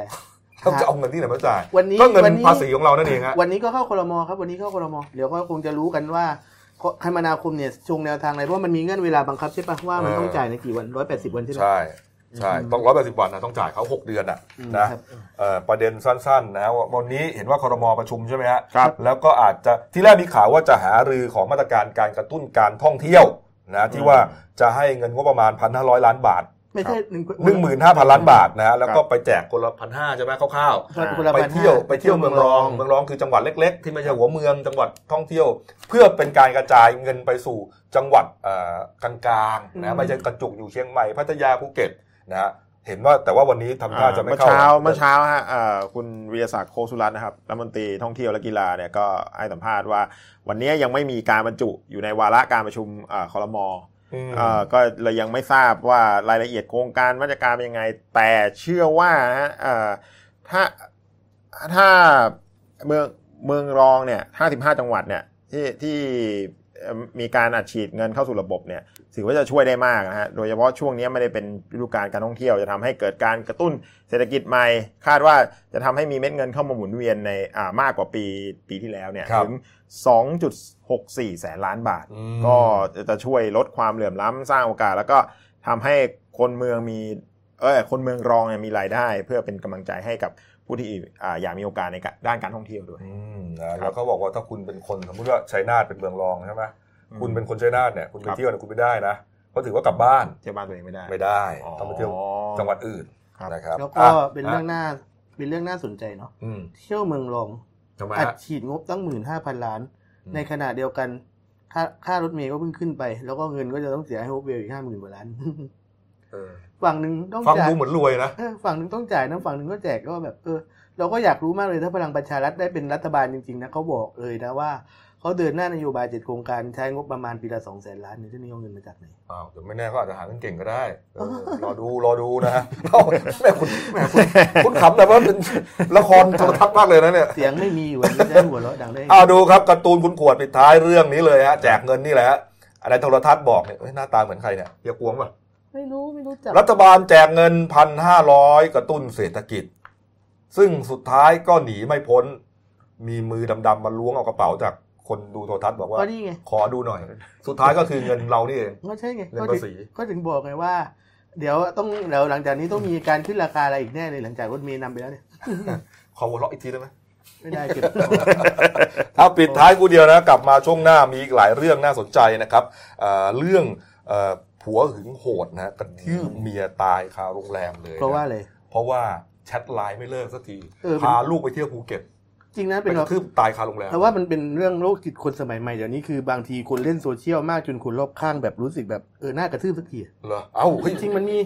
ต้องจะเอาเงินที่ไหนมาจ่ายวันนี้ก็เงินวันนี้ภาษีของเรานั่นเองฮะวันนี้ก็เข้าครมครับวันนี้เข้าครมเดี๋ยวก็คงจะรู้กันว่าคมนาคมเนี่ยชงแนวทางอะไรเพราะว่ามันมีเงื่อนเวลาบังคับใช่ปะว่ามันเออต้องจ่ายในกี่วันร้อยแปดสิบวันใช่ไหมใช่ใช่ต้องร้อยแปดสิบวันนะต้องจ่ายเขาหกเดือนอะอืมนะครับเอ่อประเด็นสั้นๆนะว่าวันนี้เห็นว่าครมประชุมใช่ไหมฮะครับแล้วก็อาจจะที่แรกมีข่าวว่าจะหารือของมาตรการการกระตุ้นการท่องเที่ยวนะที่ว่าจะให้เงินงบประมาณ1,500ล้านบาท ไม่ใช่หนึ่ง15,000ล้านบาทนะฮะแล้วก็ไปแจกคนละพันห้าใช่ไหมคร่าวคนละๆไปพันห้าเที่ยวไปเที่ยวเมืองรองเมืองรองคือจังหวัดเล็ก ๆ ที่ไม่ใช่หัวเมืองจังหวัดท่องเที่ยว เพื่อเป็นการกระจายเงินไปสู่จังหวัดเอ่อกลางๆนะไม่ใช่กระจุกอยู่เชียงใหม่พัทยาภูเก็ตนะฮะเห็นว่าแต่ว่าวันนี้ทำท่าจะไม่เมื่อเข้าเช้าเมื่อเช้าฮะเอ่อคุณวิทยาศักดิ์โคสุรัตน์นะครับรัฐมนตรีท่องเที่ยวและกีฬาเนี่ยก็ให้สัมภาษณ์ว่า วันนี้ยังไม่มีการบรรจุอยู่ในวาระการประชุมเอ่อคอรมออืมเอ่อ ก็เลยยังไม่ทราบว่ารายละเอียดโครงการมาตรการเป็นยังไง แต่เชื่อว่าฮะถ้าถ้าเมืองเมืองรองเนี่ย 55 จังหวัดเนี่ยที่ที่มีการอัดฉีดเงินเข้าสู่ระบบเนี่ย ถือว่าจะช่วยได้มากนะฮะ โดยเฉพาะช่วงนี้ไม่ได้เป็นฤดูกาลการท่องเที่ยว จะทำให้เกิดการกระตุ้นเศรษฐกิจใหม่ คาดว่าจะทำให้มีเม็ดเงินเข้ามาหมุนเวียนในอ่ามากกว่าปีปีที่แล้วเนี่ยครับถึง 2.64 แสนล้านบาทอืมก็จะช่วยลดความเหลื่อมล้ำสร้างโอกาส แล้วก็ทำให้คนเมืองมีเออคนเมืองรองเนี่ยมีรายได้ เพื่อเป็นกำลังใจให้กับผู้ที่อ่าอยากมีโอกาสในการด้านการท่องเที่ยวด้วยอืมนะแล้วเขาบอกว่าถ้าคุณเป็นคนสมมติว่าชัยนาทเป็นเมืองรองใช่ไหม คุณเป็นคนชัยนาทเนี่ยคุณไปครับเที่ยวเนี่ยคุณไม่ได้นะเพราะถือว่ากลับบ้านเที่ยวบ้านตัวเองไม่ได้ไม่ได้อ๋อต้องไปเที่ยวจังหวัดอื่นครับนะครับแล้วก็อะเป็นเรื่องน่าเป็นเรื่องน่าสนใจเนาะอืมเที่ยวเมืองรองทำไมอัดฮะฉีดงบตั้งหมื่นห้าพันล้านอืมในขณะเดียวกันค่าค่ารถเมย์ก็เพิ่งขึ้นไป แล้วก็เงินก็จะต้องเสียให้โฮปเวลอีกห้าหมื่นกว่าล้านเออฝั่งหนึ่งต้องฟังจ่ายดูเหมือนรวยนะเออฝั่งหนึ่งต้องจ่ายนะฝั่งหนึ่งก็แจกก็แบบเออเราก็อยากรู้มากเลยถ้าพลังประชารัฐได้เป็นรัฐบาลจริงๆนะเขาบอกเลยนะว่า เขาเดินหน้านโยบายเจ็ดโครงการใช้งบประมาณปีละสองแสนล้านเนี่ยที่นี่เอาเงินมาจากไหนอ้าวเดี๋ยวไม่แน่ก็อาจจะหาเงินเก่งก็ได้เออรอดูรอดูนะฮะเอาแม่คุณแม่คุณคุณขำแต่ว่าเป็นละครโทรทัศน์มากเลยนะเนี่ยเสียงไม่มีอยู่วันนี้จะให้หัวเราะดังได้ไงเอาดูครับการ์ตูนคุณขวดปิดท้ายเรื่องนี้เลยฮะแจกเงินนี่แหละฮะอะไรโทรทัศน์บอกเนี่ยเอ้ยหน้าตาเหมือนใครเนี่ยเฮียกวงป่ะไม่รู้ไม่รู้จักรัฐบาลแจกเงินพันห้าร้อยกระตุ้นเศรษฐกิจ ซึ่งสุดท้ายก็หนีไม่พ้น มีมือดำๆมาล้วงเอากระเป๋าจาก คนดูโทรทัศน์บอกว่า ก็นี่ไง ขอดูหน่อย สุดท้ายก็คือเงินเรานี่เองก็ใช่ไงเงินก็ภาถึงษีก็ถึงบอกไงว่า เดี๋ยวต้องเดี๋ยวหลังจากนี้ต้องมีการขึ้นราคาอะไรอีกแน่เลยหลังจากรถเมย์นำไปแล้วเนี่ยขอหัวเราะอีกทีได้ไหมไม่ได้เก็บเอาปิดท้ายกูเดียวนะกลับมาช่วงหน้ามีอีกหลายเรื่องน่าสนใจนะครับเอ่อเรื่องเอ่อผัวหึงโหดนะกระทืบเมียตายคาโรงแรมเลยนะเพราะว่าอะไรเพราะว่าแชทไลน์ไม่เลิกสักทีเออเป็นพาลูกไปเที่ยวภูเก็ต จริงนะเป็นนกแบบกระทืบตายคาโรงแรมแต่ว่ามันเป็นเรื่องโรคจิตคนสมัยใหม่เดี๋ยวนี้คือบางทีคนเล่นโซเชียลมากจนคนรอบข้างแบบรู้สึกแบบเออน่ากระทืบสักทีเหรอเอ้าเฮ้ยจริงมันมี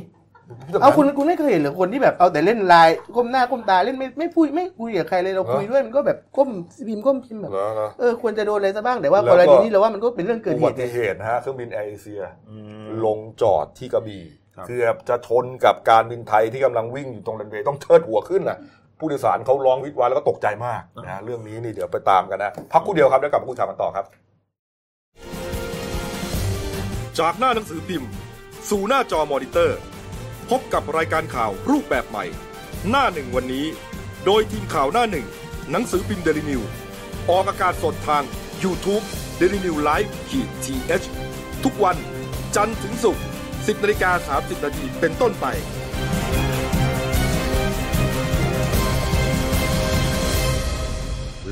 เอาคุณคุณไม่เคยเห็นเหรือคนที่แบบเอาแต่เล่นไลน์ก้มหน้าก้มตาเล่นไม่ไม่พูดไม่คุยกับใครเลยเราคุยด้วยมันก็แบบก้มพิมพ์ก้มพิมพ์แบบเหรอเหรอเออควรจะโดนอะไรซะบ้างแต่ว่าแล้วก็กรณีนี้เราว่ามันก็เป็นเรื่องเกิดอุเหบัตุติเหตุนะฮะเครื่องบินแอร์เอเชียอืมลงจอดที่กระบี่ครับเกือบจะชนกับการบินไทยที่กำลังวิ่งอยู่ตรงรันเวย์ต้องเชิดหัวขึ้นนะ ผู้โดยสารเขาร้องวี้ดว้ายแล้วก็ตกใจมากนะเรื่องนี้นี่เดี๋ยวไปตามกันนะ พักครู่เดียวครับแล้วกลับมาคุยกันต่อครับ จากหน้าหนังสือพิมพ์ สู่หน้าจอมอนิเตอร์ พบกับรายการข่าวรูปแบบใหม่ หน้าหนึ่งวันนี้ โดยทีมข่าวหน้าหนึ่ง หนังสือพิมพ์เดลิวิวออกอากาศสดทาง YouTube d e l i n e w l i v e ขีดทีเทุกวัน จันทร์ถึงศุกร์10นาฬิกา30นาทีเป็นต้นไป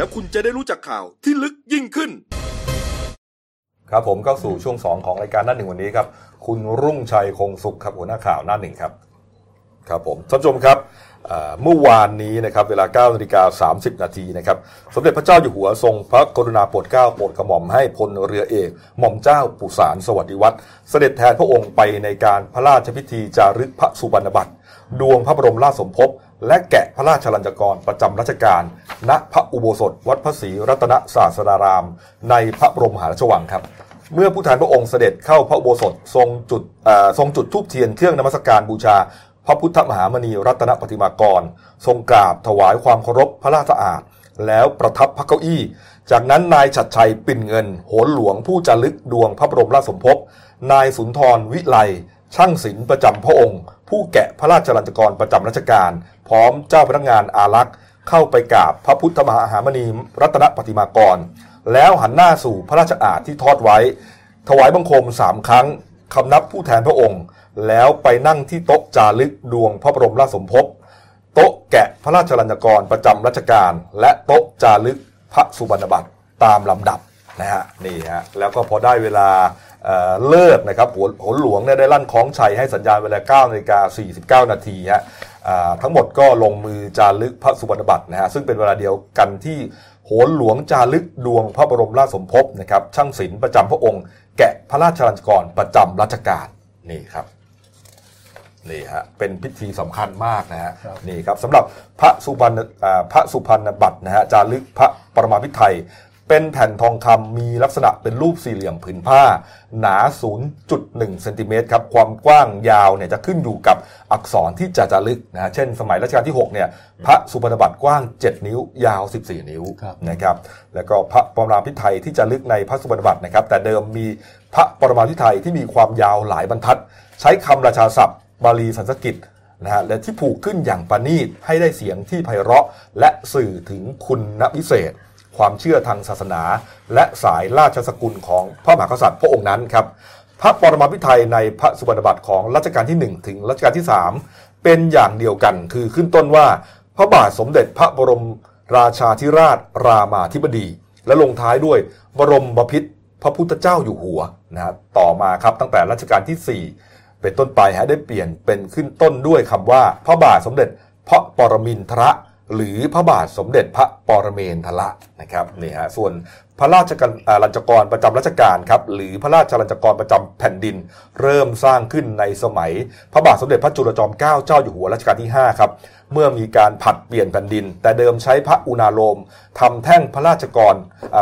แล้วคุณจะได้รู้จักข่าวที่ลึกยิ่งขึ้น ครับผมเข้าสู่ช่วง 2 ของรายการหน้าหนึ่งวันนี้ครับ คุณรุ่งชัยคงสุขครับหัวหน้าข่าวหน้าหนึ่งครับ ครับผมท่านผู้ชมครับเมื่อวานนี้นะครับเวลา9นาฬิกา30 นาทีนะครับสมเด็จพระเจ้าอยู่หัวทรงพระกรุณาโปรดเกล้าโปรดกระหม่อมให้พลเรือเอกหม่อมเจ้าปุสารสวัสดิวัตรเสด็จแทนพระองค์ไปในการพระราชพิธีจารึกพระสุบรรณบัตรดวงพระบรมราชสมภพ และแกะพระราชลัญจกรประจำรัชกาลณพระอุโบสถ วัดพระศรีรัตนศาสดาราม ในพระบรมหาราชวังครับ เมื่อผู้แทนพระองค์เสด็จเข้าพระอุโบสถทรงจุดทรงจุดธูปเทียนเครื่องนมัสการบูชา พระพุทธมหามณีรัตนปฏิมากร ทรงกราบถวายความเคารพพระราชสะอาดแล้วประทับพระเก้าอี้ จากนั้นนายฉัดชัยปิ่นเงิน โหนหลวงผู้จารึกดวงพระบรมราชสมภพ นายสุนทรวิไล ช่างศิลป์ประจำพระองค์ ผู้แกะพระราชลัญจกรประจำรัชกาล พร้อมเจ้าพนักงานอารักษ์เข้าไปกราบพระพุทธมหามณีรัตนปฏิมากร แล้วหันหน้าสู่พระราชอาณที่ทอดไว้ ถวายบังคมสามครั้งคำนับผู้แทนพระองค์ แล้วไปนั่งที่โต๊ะจารึกดวงพระบรมราชสมภพโต๊ะแกะพระราชลัญจกรประจำรัชกาลและโต๊ะจารึกพระสุบรรณบัตรตามลำดับนะฮะนี่ฮะแล้วก็พอได้เวลา เอ่อเลิกนะครับหัวหัวหลวงเนี่ยได้ลั่นคล้องชัยให้สัญญาณเวลา9นาฬิกา49 นาทีฮะอ่าทั้งหมดก็ลงมือจารึกพระสุบรรณบัตรนะฮะซึ่งเป็นเวลาเดียวกันที่โหนหลวงจารึกดวงพระบรมราชสมภพนะครับช่างศิลป์ประจำพระองค์ แกะพระราชลัญจกรประจำรัชกาลนี่ครับนี่ฮะเป็นพิธีสำคัญมากนะฮะครับนี่ครับสำหรับพระสุพรรณอ่าพระสุพรรณบัตรนะฮะจารึกพระปรมาภิไธย เป็นแผ่นทองคำมีลักษณะเป็นรูปสี่เหลี่ยมผืนผ้า หนา 0.1 เซนติเมตรครับ ความกว้างยาวเนี่ยจะขึ้นอยู่กับอักษรที่จะจารึกนะฮะเช่น สมัยรัชกาลที่ 6 เนี่ย พระสุพรรณบัตรกว้าง 7 นิ้ว ยาว 14 นิ้วครับนะครับ แล้วก็พระปรมาภิไธยที่จะลึกในพระสุบรรณบัตรนะครับ แต่เดิมมีพระปรมาภิไธยที่มีความยาวหลายบรรทัด ใช้คำราชาศัพท์ บาลีสันสกฤตนะฮะและที่ผูกขึ้นอย่างประณีตให้ได้เสียงที่ไพเราะและสื่อถึงคุณวิเศษ ความเชื่อทางศาสนา และสายราชสกุลของพระมหากษัตริย์พระองค์นั้นครับพระปรมาภิไธยในพระสุบรรณบัตรของรัชกาลที่ 1 ถึงรัชกาลที่ 3 เป็นอย่างเดียวกันคือขึ้นต้นว่า พระบาทสมเด็จพระบรมราชาธิราชรามาธิบดี และลงท้ายด้วยบรมบพิตรพระพุทธเจ้าอยู่หัวนะฮะต่อมาครับตั้งแต่รัชกาลที่ 4 เป็นต้นไปฮะได้เปลี่ยนเป็นขึ้นต้นด้วยคำว่า พระบาทสมเด็จพระปรมินทร หรือพระบาทสมเด็จพระปรเมนทรนะครับนี่ฮะส่วนพระราชกันรัญจกรประจำรัชกาลครับหรือพระราชรัญจกรประจำแผ่นดิน เริ่มสร้างขึ้นในสมัย พระบาทสมเด็จพระจุลจอมเกล้าเจ้าอยู่หัวรัชกาลที่5ครับเมื่อมีการผัดเปลี่ยนแผ่นดิน แต่เดิมใช้พระอุณาโลมทำแท่งพระราชกร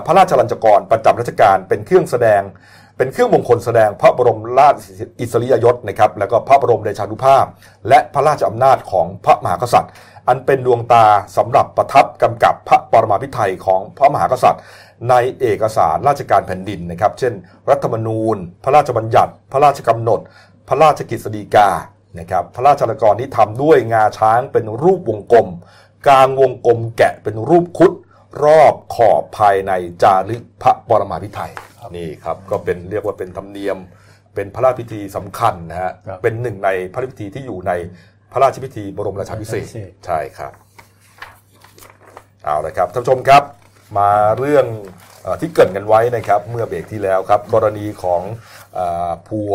พระราชรัญจกรประจำรัชกาลเป็นเครื่องแสดงเป็นเครื่องมงคลแสดงพระบรมราชอิสริยยศนะครับ แล้วก็พระบรมเดชานุภาพ และพระราชอำนาจของพระมหากษัตริย์ อันเป็นดวงตาสำหรับประทับกำกับพระปรมาภิไธยของพระมหากษัตริย์ ในเอกสารราชการแผ่นดินนะครับ เช่น รัฐธรรมนูญ พระราชบัญญัติ พระราชกำหนด พระราชกฤษฎีกานะครับพระราชลักรที่ทำด้วยงาช้างเป็นรูปวงกลม กลางวงกลมแกะเป็นรูปคุด รอบขอบภายในจารึกพระปรมาภิไธยนี่ครับก็เป็นเรียกว่าเป็นธรรมเนียมเป็นพระราชพิธีสำคัญนะฮะครับเป็นหนึ่งในพระราชพิธีที่อยู่ใน พระราชพิธีบรมราชาภิเษกราชาภิเษกใช่ครับเอาละครับท่านผู้ชมครับมาเรื่องเออที่เกรินกันไว้นะครับเมื่อเบรกที่แล้วครับกรณีของอาผัว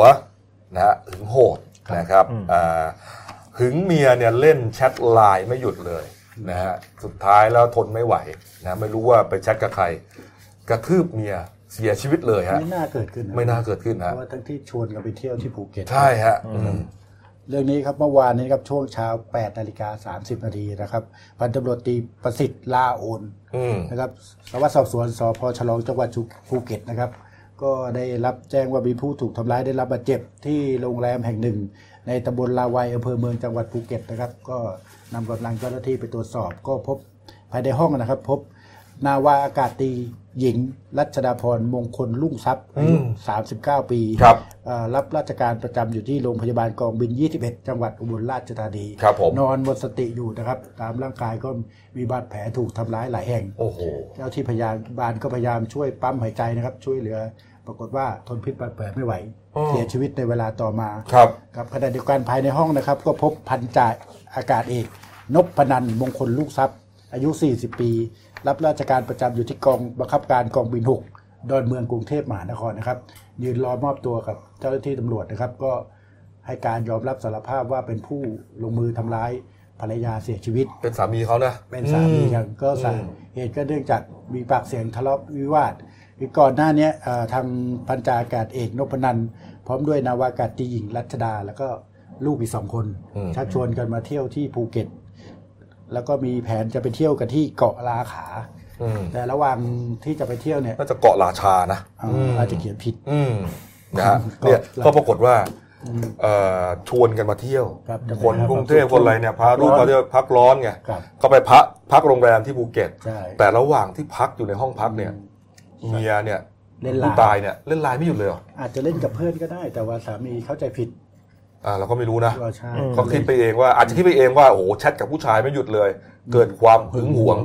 นะฮะหึงโหดนะครับอ่าหึงเมียเนี่ยเล่นแชทไลน์ไม่หยุดเลยนะฮะสุดท้ายแล้วทนไม่ไหวนะไม่รู้ว่าไปแชทกับใคร กระทืบเมียเสียชีวิตเลยฮะไม่น่าเกิดขึ้นนะไม่น่าเกิดขึ้นฮะเพราะว่าทั้งที่ชวนกันไปเที่ยวที่ภูเก็ตใช่ฮะอืม เรื่องนี้ครับเมื่อวานนี้ครับช่วงเช้า8นาฬิกา30 นาทีนะครับพันตำรวจตรีประสิทธิ์ลาโอนอืมนะครับสารวัสดิ์สอบสวนสพฉลองจังหวัดภูเก็ตนะครับ ก็ได้รับแจ้งว่ามีผู้ถูกทำร้ายได้รับบาดเจ็บที่โรงแรมแห่งหนึ่ง ในตำบลราไวย์อำเภอเมืองจังหวัดภูเก็ตนะครับ ก็นำกำลังเจ้าหน้าที่ไปตรวจสอบ ก็พบภายในห้องนะครับ พบ นาวาอากาศตรีหญิง รัชดาพรมงคลลุ่งทรัพย์อายุอืม39 ปีครับเอ่อรับราชการประจำอยู่ที่โรงพยาบาลกองบิน 21 จังหวัดอุบลราชธานีครับผมนอนหมดสติอยู่นะครับ ตามร่างกายก็มีบาดแผลถูกทำร้ายหลายแห่ง โอ้โหเจ้าที่พยาบาลก็พยายามช่วยปั๊มหายใจนะครับ ช่วยเหลือ ปรากฏว่าทนพิษบาดแผลไม่ไหวอ๋อเสียชีวิตในเวลาต่อมาครับครับขณะเดียวกันภายในห้องนะครับ ก็พบพันจ่าอากาศเอกนพพนันมงคลลูกทรัพย์อายุ 40 ปี รับราชการประจำอยู่ที่กองบังคับการกองบิน6ดอนเมืองกรุงเทพมหานครนะครับ ยืนรอมอบตัวกับเจ้าหน้าที่ตำรวจนะครับ ก็ให้การยอมรับสารภาพว่าเป็นผู้ลงมือทำร้ายภรรยาเสียชีวิต เป็นสามีเขานะเป็นสามีกันก็สาอืมเหตุก็เนื่องจากมีปากเสียงทะเลาะวิวาทคือก่อนหน้าเนี้ยเอ่อทางพันจ่าอากาศเอกนพนันท์พร้อมด้วยนาวากาศตรีหญิงรัชดา แล้วก็ลูกอีกสองคนอืมชักชวนกันมาเที่ยวที่ภูเก็ต แล้วก็มีแผนจะไปเที่ยวกันที่เกาะลาขาอืมแต่ระหว่างที่จะไปเที่ยวเนี่ยน่าจะเกาะราชานะอ่าอืมอาจจะเขียนผิดอืมนะฮะก็เนี่ยเราก็ปรากฏว่าเอ่อชวนกันมาเที่ยวครับคนกรุงเทพครับคนอะไรเนี่ยพาลูกร้อนมาเที่ยวพักร้อนไงครับก็ไปพักพักโรงแรมที่ภูเก็ตใช่แต่ระหว่างที่พักอยู่ในห้องพักเนี่ยเมียเนี่ยเล่นไลผู้น์ตายเนี่ยเล่นไลน์ไม่หยุดเลยเหรออาจจะเล่นกับเพื่อนก็ได้ แต่ว่าสามีเข้าใจผิด อ่าเราก็ไม่รู้นะว่าใช่เขาคิดไปเองว่าอาจจะคิดไปเองว่าโอ้โหแชทกับผู้ชายไม่หยุดเลย เกิดความหึงหวง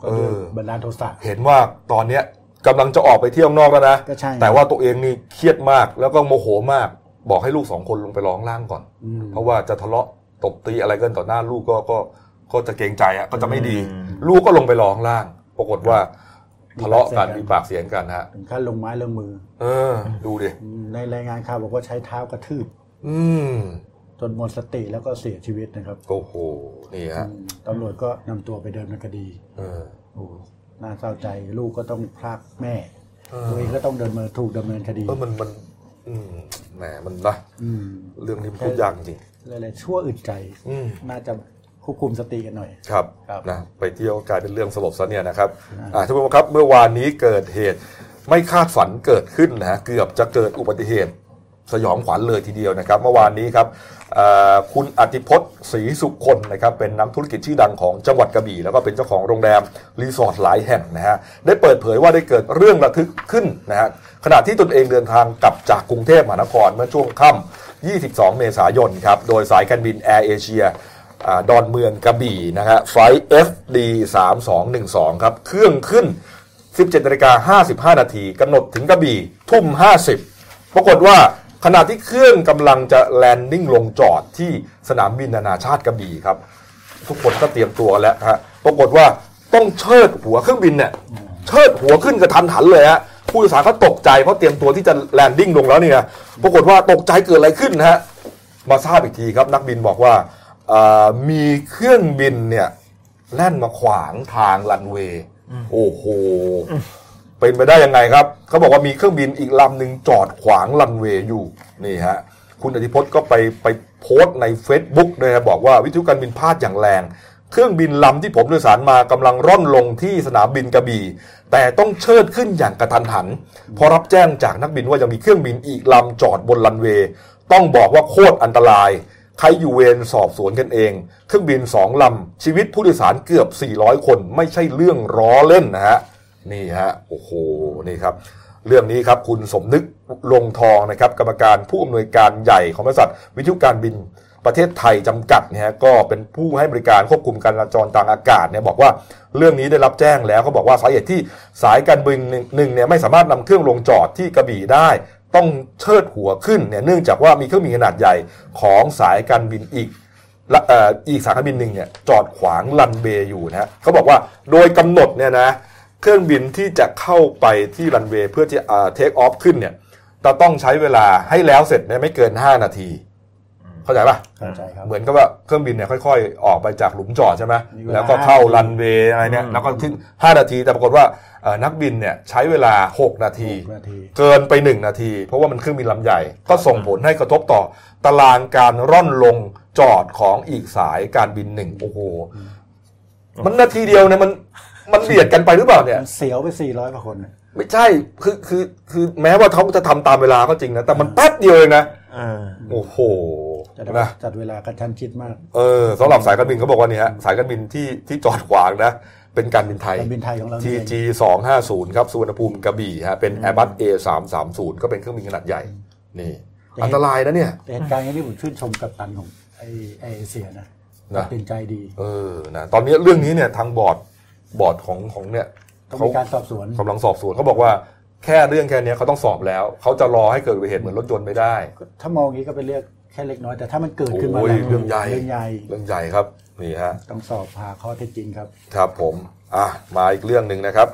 ก็ด้วยเออบันดาลโทสะเห็นว่าตอนเนี้ยกำลังจะออกไปเที่ยวนอกแล้วนะก็ใช่แต่ว่าตัวเองนี่เครียดมากแล้วก็โมโหมาก บอกให้ลูกสองคนลงไปร้องล่างก่อนอืมเพราะว่าจะทะเลาะตบตีอะไรกันต่อหน้าลูกก็ก็ก็จะเกรงใจอะก็จะไม่ดีอืมลูกก็ลงไปร้องล่าง ปรากฏว่ามีทะเลาะกันปากเสียงกันมีปากเสียงกันฮะถึงขั้นลงไม้ลงมือ เออ ดูดิอืมในรายงานข่าวบอกว่าใช้เท้ากระทืบ อืมจนหมดสติแล้วก็เสียชีวิตนะครับโอ้โหนี่ฮะอืมตำรวจก็นำตัวไปเดินคดีเออโอ้น่าเศร้าใจลูกก็ต้องพลากแม่เออตัวเองก็ต้องเดินมาถูกดำเนินคดีเออมันมันอืมแหมมันนะอืมเรื่องนี้มันพูดยากจริงอะไรๆชั่วอึดใจอืมน่าจะควบคุมสติกันหน่อยครับครับนะไปเที่ยวกลายเป็นเรื่องสลดซะเนี่ยนะครับอ่าท่านผู้ชมครับเมื่อวานนี้เกิดเหตุไม่คาดฝันเกิดขึ้นนะฮะเกือบจะเกิดอุบัติเหตุ สยองขวัญเลยทีเดียวนะครับ เมื่อวานนี้ครับคุณอติพจน์ศรีสุคนนะครับเป็นนักธุรกิจชื่อดังของจังหวัดกระบี่ แล้วก็เป็นเจ้าของโรงแรมรีสอร์ทหลายแห่งนะฮะได้เปิดเผยว่าได้เกิดเรื่องระทึกขึ้นนะฮะขณะที่ตนเองเดินทางกลับจากกรุงเทพมหานครเมื่อช่วงค่ำ 22 เมษายนครับโดยสายการบินแอร์เอเชียดอนเมืองกระบี่นะฮะไฟล์ FD 3212ครับเครื่องขึ้น 17นาฬิกา55นาทีกำหนดถึงกระบี่ทุ่ม 50 ปรากฏว่า ขณะที่เครื่องกำลังจะ landing ลงจอดที่สนามบินนานาชาติกระบี่ครับ ทุกคนก็เตรียมตัวแล้วฮะปรากฏว่าต้องเชิดหัวเครื่องบินเนี่ยเชิดหัวขึ้นกระทันหันเลยฮะผู้โดยสารเขาตกใจเพราะเตรียมตัวที่จะแลนดิ้งลงแล้วเนี่ยปรากฏว่าตกใจเกิดอะไรขึ้นนะฮะมาทราบอีกทีครับนักบินบอกว่าเอ่อมีเครื่องบินเนี่ยแล่นมาขวางทางรันเวย์โอ้โห เป็นไปได้ยังไงครับ เขาบอกว่ามีเครื่องบินอีกลำหนึ่งจอดขวางรันเวย์อยู่นี่ฮะคุณอธิพจน์ก็ไปไปโพสต์ใน Facebook เลยนะบอกว่าวิทยุการบินพลาดอย่างแรง เครื่องบินลำที่ผมโดยสารมากำลังร่อนลงที่สนามบินกระบี่ แต่ต้องเชิดขึ้นอย่างกระทันหันเพอรับแจ้งจากนักบินว่ายังมีเครื่องบินอีกลำจอดบนรันเวย์ต้องบอกว่าโคตรอันตรายใครอยู่เวรสอบสวนกันเอง เครื่องบินสองลำชีวิตผู้โดยสารเกือบ 400 คนไม่ใช่เรื่องล้อเล่นนะฮะ นี่ฮะโอ้โหนี่ครับ เรื่องนี้ครับคุณสมนึกลงทองนะครับ กรรมการผู้อำนวยการใหญ่ของบริษัท วิทยุการบินประเทศไทยจำกัดเนี่ยฮะก็เป็นผู้ให้บริการควบคุมการจราจรทางอากาศเนี่ยบอกว่าเรื่องนี้ได้รับแจ้งแล้วเขาบอกว่าสาเหตุที่สายการบินหนึ่งเนี่ยไม่สามารถนำเครื่องลงจอดที่กระบี่ได้ ต้องเชิดหัวขึ้นเนี่ยเนื่องจากว่ามีเครื่องบินขนาดใหญ่ของสายการบินอีกอีกสายการบินหนึ่งเนี่ยจอดขวางรันเวย์อยู่นะเขาบอกว่าโดยกำหนดเนี่ยนะ เครื่องบินที่จะเข้าไปที่รันเวย์เพื่อที่เทคออฟขึ้นเนี่ยจะต้องใช้เวลาให้แล้วเสร็จเนี่ยไม่เกิน 5 นาที เข้าใจปะเข้าใจครับ เหมือนกับว่าเครื่องบินเนี่ยค่อย ๆ ออกไปจากหลุมจอดใช่ไหมมีเวลาแล้วก็เข้ารันเวย์อะไรเนี่ยอืมแล้วก็ขึ้น 5 นาที แต่ปรากฏว่าเอ่อนักบินเนี่ยใช้เวลา6นาทีหกนาที เกินไป 1 นาที เพราะว่ามันเครื่องบินลำใหญ่ ก็ส่งผลให้กระทบต่อ ตารางการร่อนลงจอดของอีกสายการบินหนึ่งโอ้โหมันนาทีเดียวเนี่ยมัน มันเบียดกันไปหรือเปล่าเนี่ยมันเสียวไป400กว่าคนน่ะไม่ใช่คือคือคือแม้ว่าเขาจะทำตามเวลาก็จริงนะแต่มันแป๊บเดียวเองนะเออโอ้โหจัดนะจัดเวลากระชั้นชิดมากเออสำหรับสายการบินเขาบอกว่านี่ฮะสายการบินที่ที่จอดขวางนะเป็นการบินไทยการบินไทยของเรานี่เอง TG 2 5 0ครับสุวรรณภูมิกระบี่ฮะเป็น Airbus A 3 3 0ก็เป็นเครื่องบินขนาดใหญ่นี่อันตรายนะเนี่ยแต่เหตุการณ์นี้ผมชื่นชมกัปตันของไอแอร์เอเชียนะนะตัดสินใจดี เออนะตอนนี้เรื่องนี้เนี่ยทางบอร์ด บอร์ดของของเนี่ยต้องเขามีการสอบสวนกำลังสอบสวนเขาบอกว่าแค่เรื่องแค่เนี้ยเขาต้องสอบแล้ว เขาจะรอให้เกิดอุบัติเหตุเหมือนรถยนต์ไม่ได้ ถ้ามองอย่างนี้ก็เป็นเรื่องแค่เล็กน้อย แต่ถ้ามันเกิดขึ้นมาโอ้ยแล้วเรื่องใหญ่เรื่องใหญ่เรื่องใหญ่ครับนี่ฮะต้องสอบหาข้อเท็จจริงครับ ครับผมอะมาอีกเรื่องหนึ่งนะครับ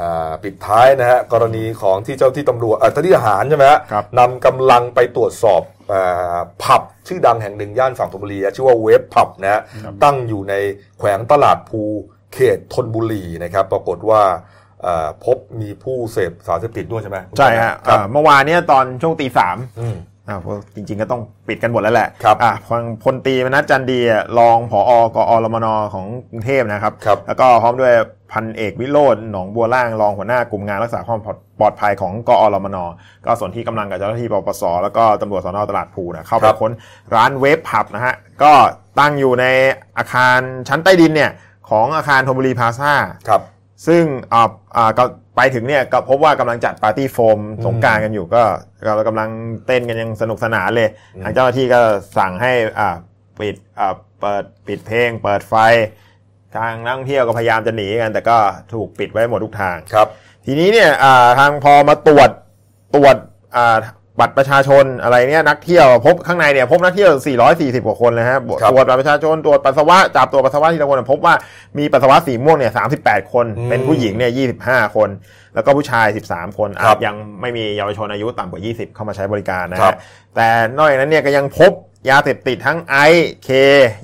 อ่าปิดท้ายนะฮะกรณีของที่เจ้าที่ตำรวจเอ่อเจ้าที่ทหารใช่ไหมฮะครับนำกำลังไปตรวจสอบอ่าผับชื่อดังแห่งหนึ่งย่านฝั่งธนบุรีชื่อว่าเวฟผับนะฮะตั้งอยู่ในแขวงตลาดภู เขตธนบุรีนะครับ ปรากฏว่าอ่าพบมีผู้เสพสารเสพติดด้วยใช่ไหมใช่ฮะครับอ่าเมื่อวานเนี้ยตอนช่วงตีสามอืมอ่าเพราะจริงๆก็ต้องปิดกันหมดแล้วแหละครับอ่าพลพลตรีมนัสจันดีอะรองผอกอรมนของกรุงเทพนะครับครับ แล้วก็พร้อมด้วยพันเอกวิโรจน์หนองบัวล่างรองหัวหน้ากลุ่มงานรักษาความปลอดภัยของกอรมนก็ส่วนที่กำลังกับเจ้าหน้าที่ปปสแล้วก็ตำรวจสนตลาดพลูนะเข้าไปครับค้นร้านเวฟผับนะฮะก็ตั้งอยู่ในอาคารชั้นใต้ดินเนี่ย ของอาคารธนบุรีพลาซ่าครับซึ่งอ่าอ่าก็ไปถึงเนี่ยก็พบว่ากำลังจัดปาร์ตี้โฟมสงกรารกันอยู่ก็ก็กำลังเต้นกันยังสนุกสนานเลยอืมทางเจ้าหน้าที่ก็สั่งให้อ่าปิดอ่าเปิดปิดเพลง เปิดไฟ ทางนักท่องเที่ยวก็พยายามจะหนีกัน แต่ก็ถูกปิดไว้หมดทุกทางครับ ทีนี้เนี่ยอ่าทางพอมาตรวจตรวจอ่า บัตรประชาชนอะไรเนี่ยนักเที่ยวพบข้างในเนี่ยพบนักเที่ยว 440 กว่าคนเลยฮะครับตรวจบัตรประชาชนตรวจปัสสาวะจับตัวจปัสสาวะทีละคนพบว่ามีปัสสาวะสีม่วงเนี่ย 38 คนอืมเป็นผู้หญิงเนี่ย 25 คน แล้วก็ผู้ชาย 13 คนอะครับยังไม่มีเยาวชนอายุต่ำกว่า 20 เข้ามาใช้บริการนะครัฮะบแต่นอกจากนั้นเนี่ยก็ยังพบยาเสพติดทั้งไอซ์เค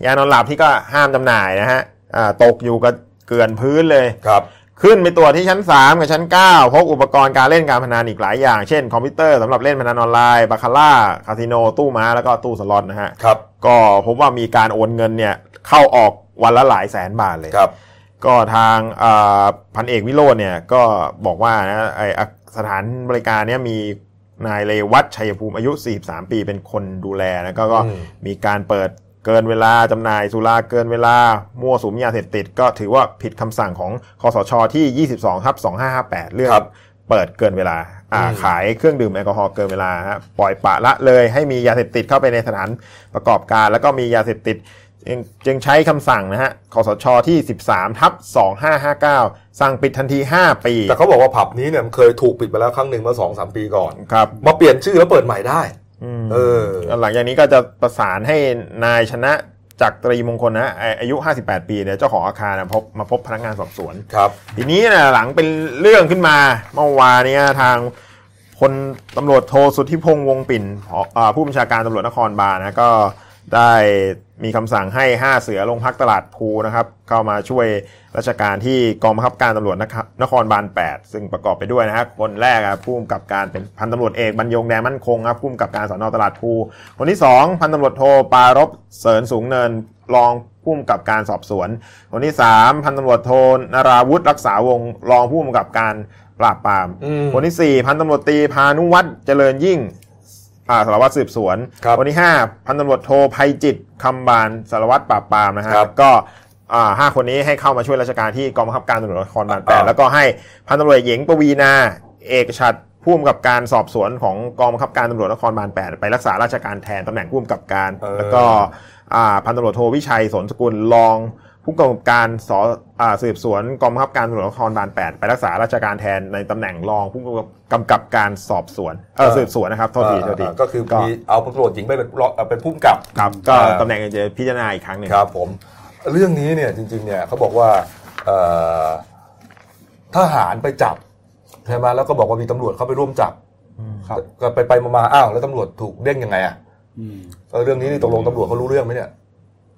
ยานอนหลับที่ก็ห้ามจำหน่ายนะฮะอ่าตกอยู่กับเกลื่อนพื้นเลยครับ ขึ้นไปตรวจที่ชั้น 3 กับชั้น 9 พบอุปกรณ์การเล่นการพนันอีกหลายอย่าง เช่นคอมพิวเตอร์สำหรับเล่นพนันออนไลน์ บาคาร่า คาสิโน ตู้ม้า แล้วก็ตู้สล็อตนะฮะ ครับ ก็พบว่ามีการโอนเงินเนี่ยเข้าออกวันละหลายแสนบาทเลย ครับ ก็ทางอ่าพันเอกวิโรจน์เนี่ยก็บอกว่านะไออะสถานบริการเนี่ยมีนายเลวัตชัยภูมิอายุ 43 ปีเป็นคนดูแลนะก็ก็อืมมีการเปิด เกินเวลาจำหน่ายสุราเกินเวลา มั่วสุมยาเสพติด ก็ถือว่าผิดคำสั่งของคอสชที่ 22ทับ2558 เรื่องครับเปิดเกินเวลาอ่าอืมขายเครื่องดื่มแอลกอฮอล์เกินเวลาฮะปล่อยปละละเลยให้มียาเสพติดเข้าไปในสถานประกอบการ แล้วก็มียาเสพติดจึงจึงใช้คำสั่งนะฮะคอสชที่ 13ทับ2559 สั่งปิดทันที 5 ปี แต่เขาบอกว่าผับนี้เนี่ยมันเคยถูกปิดไปแล้วครั้งหนึ่งเมื่อสองสามปีก่อน ครับ มาเปลี่ยนชื่อแล้วเปิดใหม่ได้อืม เออหลังจากนี้ก็จะประสานให้นายชนะจักรีมงคลนะอายุ 58 ปีเนี่ยเจ้าของอาคารนะพบมาพบพนักงานสอบสวนครับทีนี้นะหลังเป็นเรื่องขึ้นมาเมื่อวานเนี้ทางพลตำรวจโทสุทธิพงษ์วงปิ่นผออ่าผู้บัญชาการตำรวจนครบาลนะก็ได้ มีคำสั่งให้ 5 เสือลงพักตลาดภูนะครับ เข้ามาช่วยราชการที่กองบังคับการตำรวจนะครับนครบาล 8 ซึ่งประกอบไปด้วยนะฮะคนแรกอะผู้กำกับการเป็นพันตำรวจเอกบรรยงแดงมั่นคงครับผู้กำกับการสอนอตลาดภูคนที่ 2 พันตำรวจโทปารบเสริญสูงเนินรองผู้กำกับการสอบสวน คนที่ 3 พันตำรวจโทนาราวุฒิรักษาวงศ์รองผู้กำกับการปราบปรามอืมคนที่ 4 พันตำรวจตรีพานุวัฒน์เจริญยิ่งอ่า สารวัตรสืบสวนครับคนที่ 5 พันตำรวจโทภัยจิตคำบานสารวัตรปราบปรามนะฮะครับก็อ่าห้าคนนี้ให้เข้ามาช่วยราชการที่กองบังคับการตำรวจนครบาลแปดอ่าแล้วก็ให้พันตำรวจหญิงปวีนาเอกชัดผู้กำกับการสอบสวนของกองบังคับการตำรวจนครบาลแปดไปรักษาราชการแทนตำแหน่งผู้กำกับการเออแล้วก็อ่าพันตำรวจโทวิชัยสนสกุลรอง ผู้กำกับการสอ่าสืบสวนกองบังคับการตำรวจนครบาล8ไปรักษาราชการแทนในตำแหน่งรองผู้กำกับการสอบสวนเออสืบสวนนะครับโทษทีโทษทีอ่าก็คือมีเอาตำรวจหญิงไปเป็นรองเอ่อเป็นผู้กำกับครับก็อ่าตำแหน่งจะพิจารณาอีกครั้งหนึ่งครับผมเรื่องนี้เนี่ยจริงๆเนี่ยเขาบอกว่าเอ่อทหารไปจับใช่ไหมแล้วก็บอกว่ามีตำรวจเข้าไปร่วมจับครับก็ไปไปๆมาๆอ้าวแล้วตำรวจถูกเด้งยังไงอะอืมเออเรื่องนี้นี่ตกลงตำรวจเขารู้เรื่องไหมเนี่ย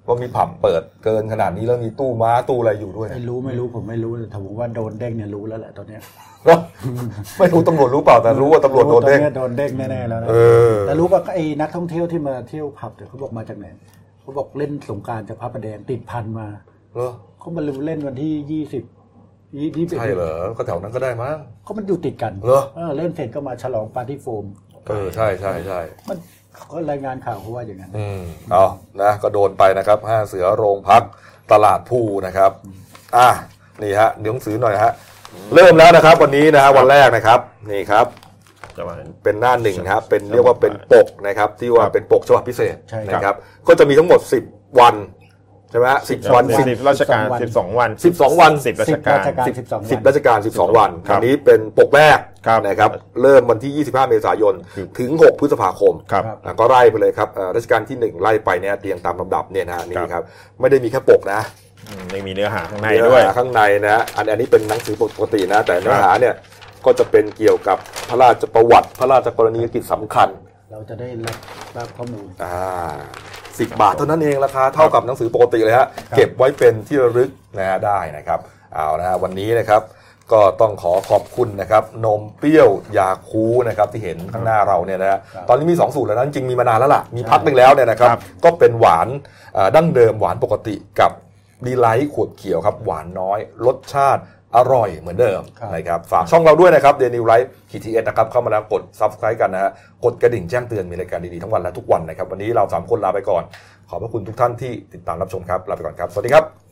ว่ามีผับเปิดเกินขนาดนี้แล้วมีตู้ม้าตู้อะไรอยู่ด้วย ไม่รู้ไม่รู้ผมไม่รู้แต่ผมว่าโดนเด้งเนี่ยรู้แล้วแหละตอนเนี้ยแล้วไม่รู้ตำรวจรู้เปล่าแต่รู้ว่าตำรวจโดนเด้งตอโดนเด้งแน่ๆแล้วนะเออแต่รู้ว่าไอ้นักท่องเที่ยวที่มาเที่ยวผับเนี่ยเขาบอกมาจากไหนเขาบอกเล่นสงกรารจากพระประแดงติดพันมาเหรอเขามาเล่นวันที่ยี่สิบยี่สิบใช่เหรอก็แถวนั้นก็ได้มั้งเขามันอยู่ติดกันเหรอเออเล่นเสร็จก็มาฉลองปาร์ตี้โฟมเออใช่ใช่ใช่มัน เขารายงานข่าวเขาว่าอย่างนั้นอืมเอานะก็โดนไปนะครับห้าเสือโรงพักตลาดภูนะครับ อะนี่ฮะเดี๋ยวหนังสือหน่อยฮะเริ่มแล้วนะครับ วันนี้นะฮะวันแรกนะครับ นี่ครับจะมาเป็นหน้าหนึ่งนะครับเป็นเรียกว่าเป็นปกนะครับ ที่ว่าเป็นปกฉบับพิเศษใช่ครับนะครับ ก็จะมีทั้งหมด 10 วัน ใช่ไหมฮะสิบวันสิบราชการสิสิบบสสอองงวัวันนสิบสองวันสิบราชสิบการราชการสิบสิบสองวันสิบราชการ12วันครับอันนี้เป็นปกแรกครับนะครับเริ่มวันที่ 25 เมษายนครับถึง 6 พฤษภาคมครับอะก็ไล่ไปเลยครับเอ่อรัชกาลที่ 1 ไล่ไปเนี่ยเรียงตามลำดับเนี่ยนะฮะนี่ครับไม่ได้มีแค่ปกนะอืมยังมีเนื้อหาข้างในเนื้อด้วยหาข้างในนะอันอันนี้เป็นหนังสือปกตินะแต่เนื้อหาเนี่ยก็จะเป็นเกี่ยวกับพระราชประวัติ พระราชกรณียกิจสำคัญ เราจะได้รับรับข้อมูล อ่าสิบบาทเท่านั้นเองราคาเท่ากับหนังสือปกติเลยฮะเก็บไว้เป็นที่ระลึกนะฮะได้นะครับเอานะฮะวันนี้นะครับก็ต้องขอขอบคุณนะครับนมเปรี้ยวยาคูลท์นะครับที่เห็นข้างหน้าเราเนี่ยนะฮะครับตอนนี้มี 2 สูตรแล้วนะจริงๆมีมานานแล้วล่ะมีพักหนึ่งแล้วเนี่ยนะครับครับก็เป็นหวานอ่าดั้งเดิมหวานปกติกับดีไลท์ขวดเขียวครับหวานน้อยรสชาติ อร่อยเหมือนเดิมครับนะครับฝากช่องเราด้วยนะครับเดนิวไลท์ขีทีเอสนะครับเข้ามาแล้วกด subscribe กันนะฮะกดกระดิ่งแจ้งเตือนมีรายการดีๆทั้งวันและทุกวันนะครับวันนี้เราสามคนลาไปก่อน ขอบพระคุณทุกท่านที่ติดตามรับชมครับลาไปก่อนครับสวัสดีครับ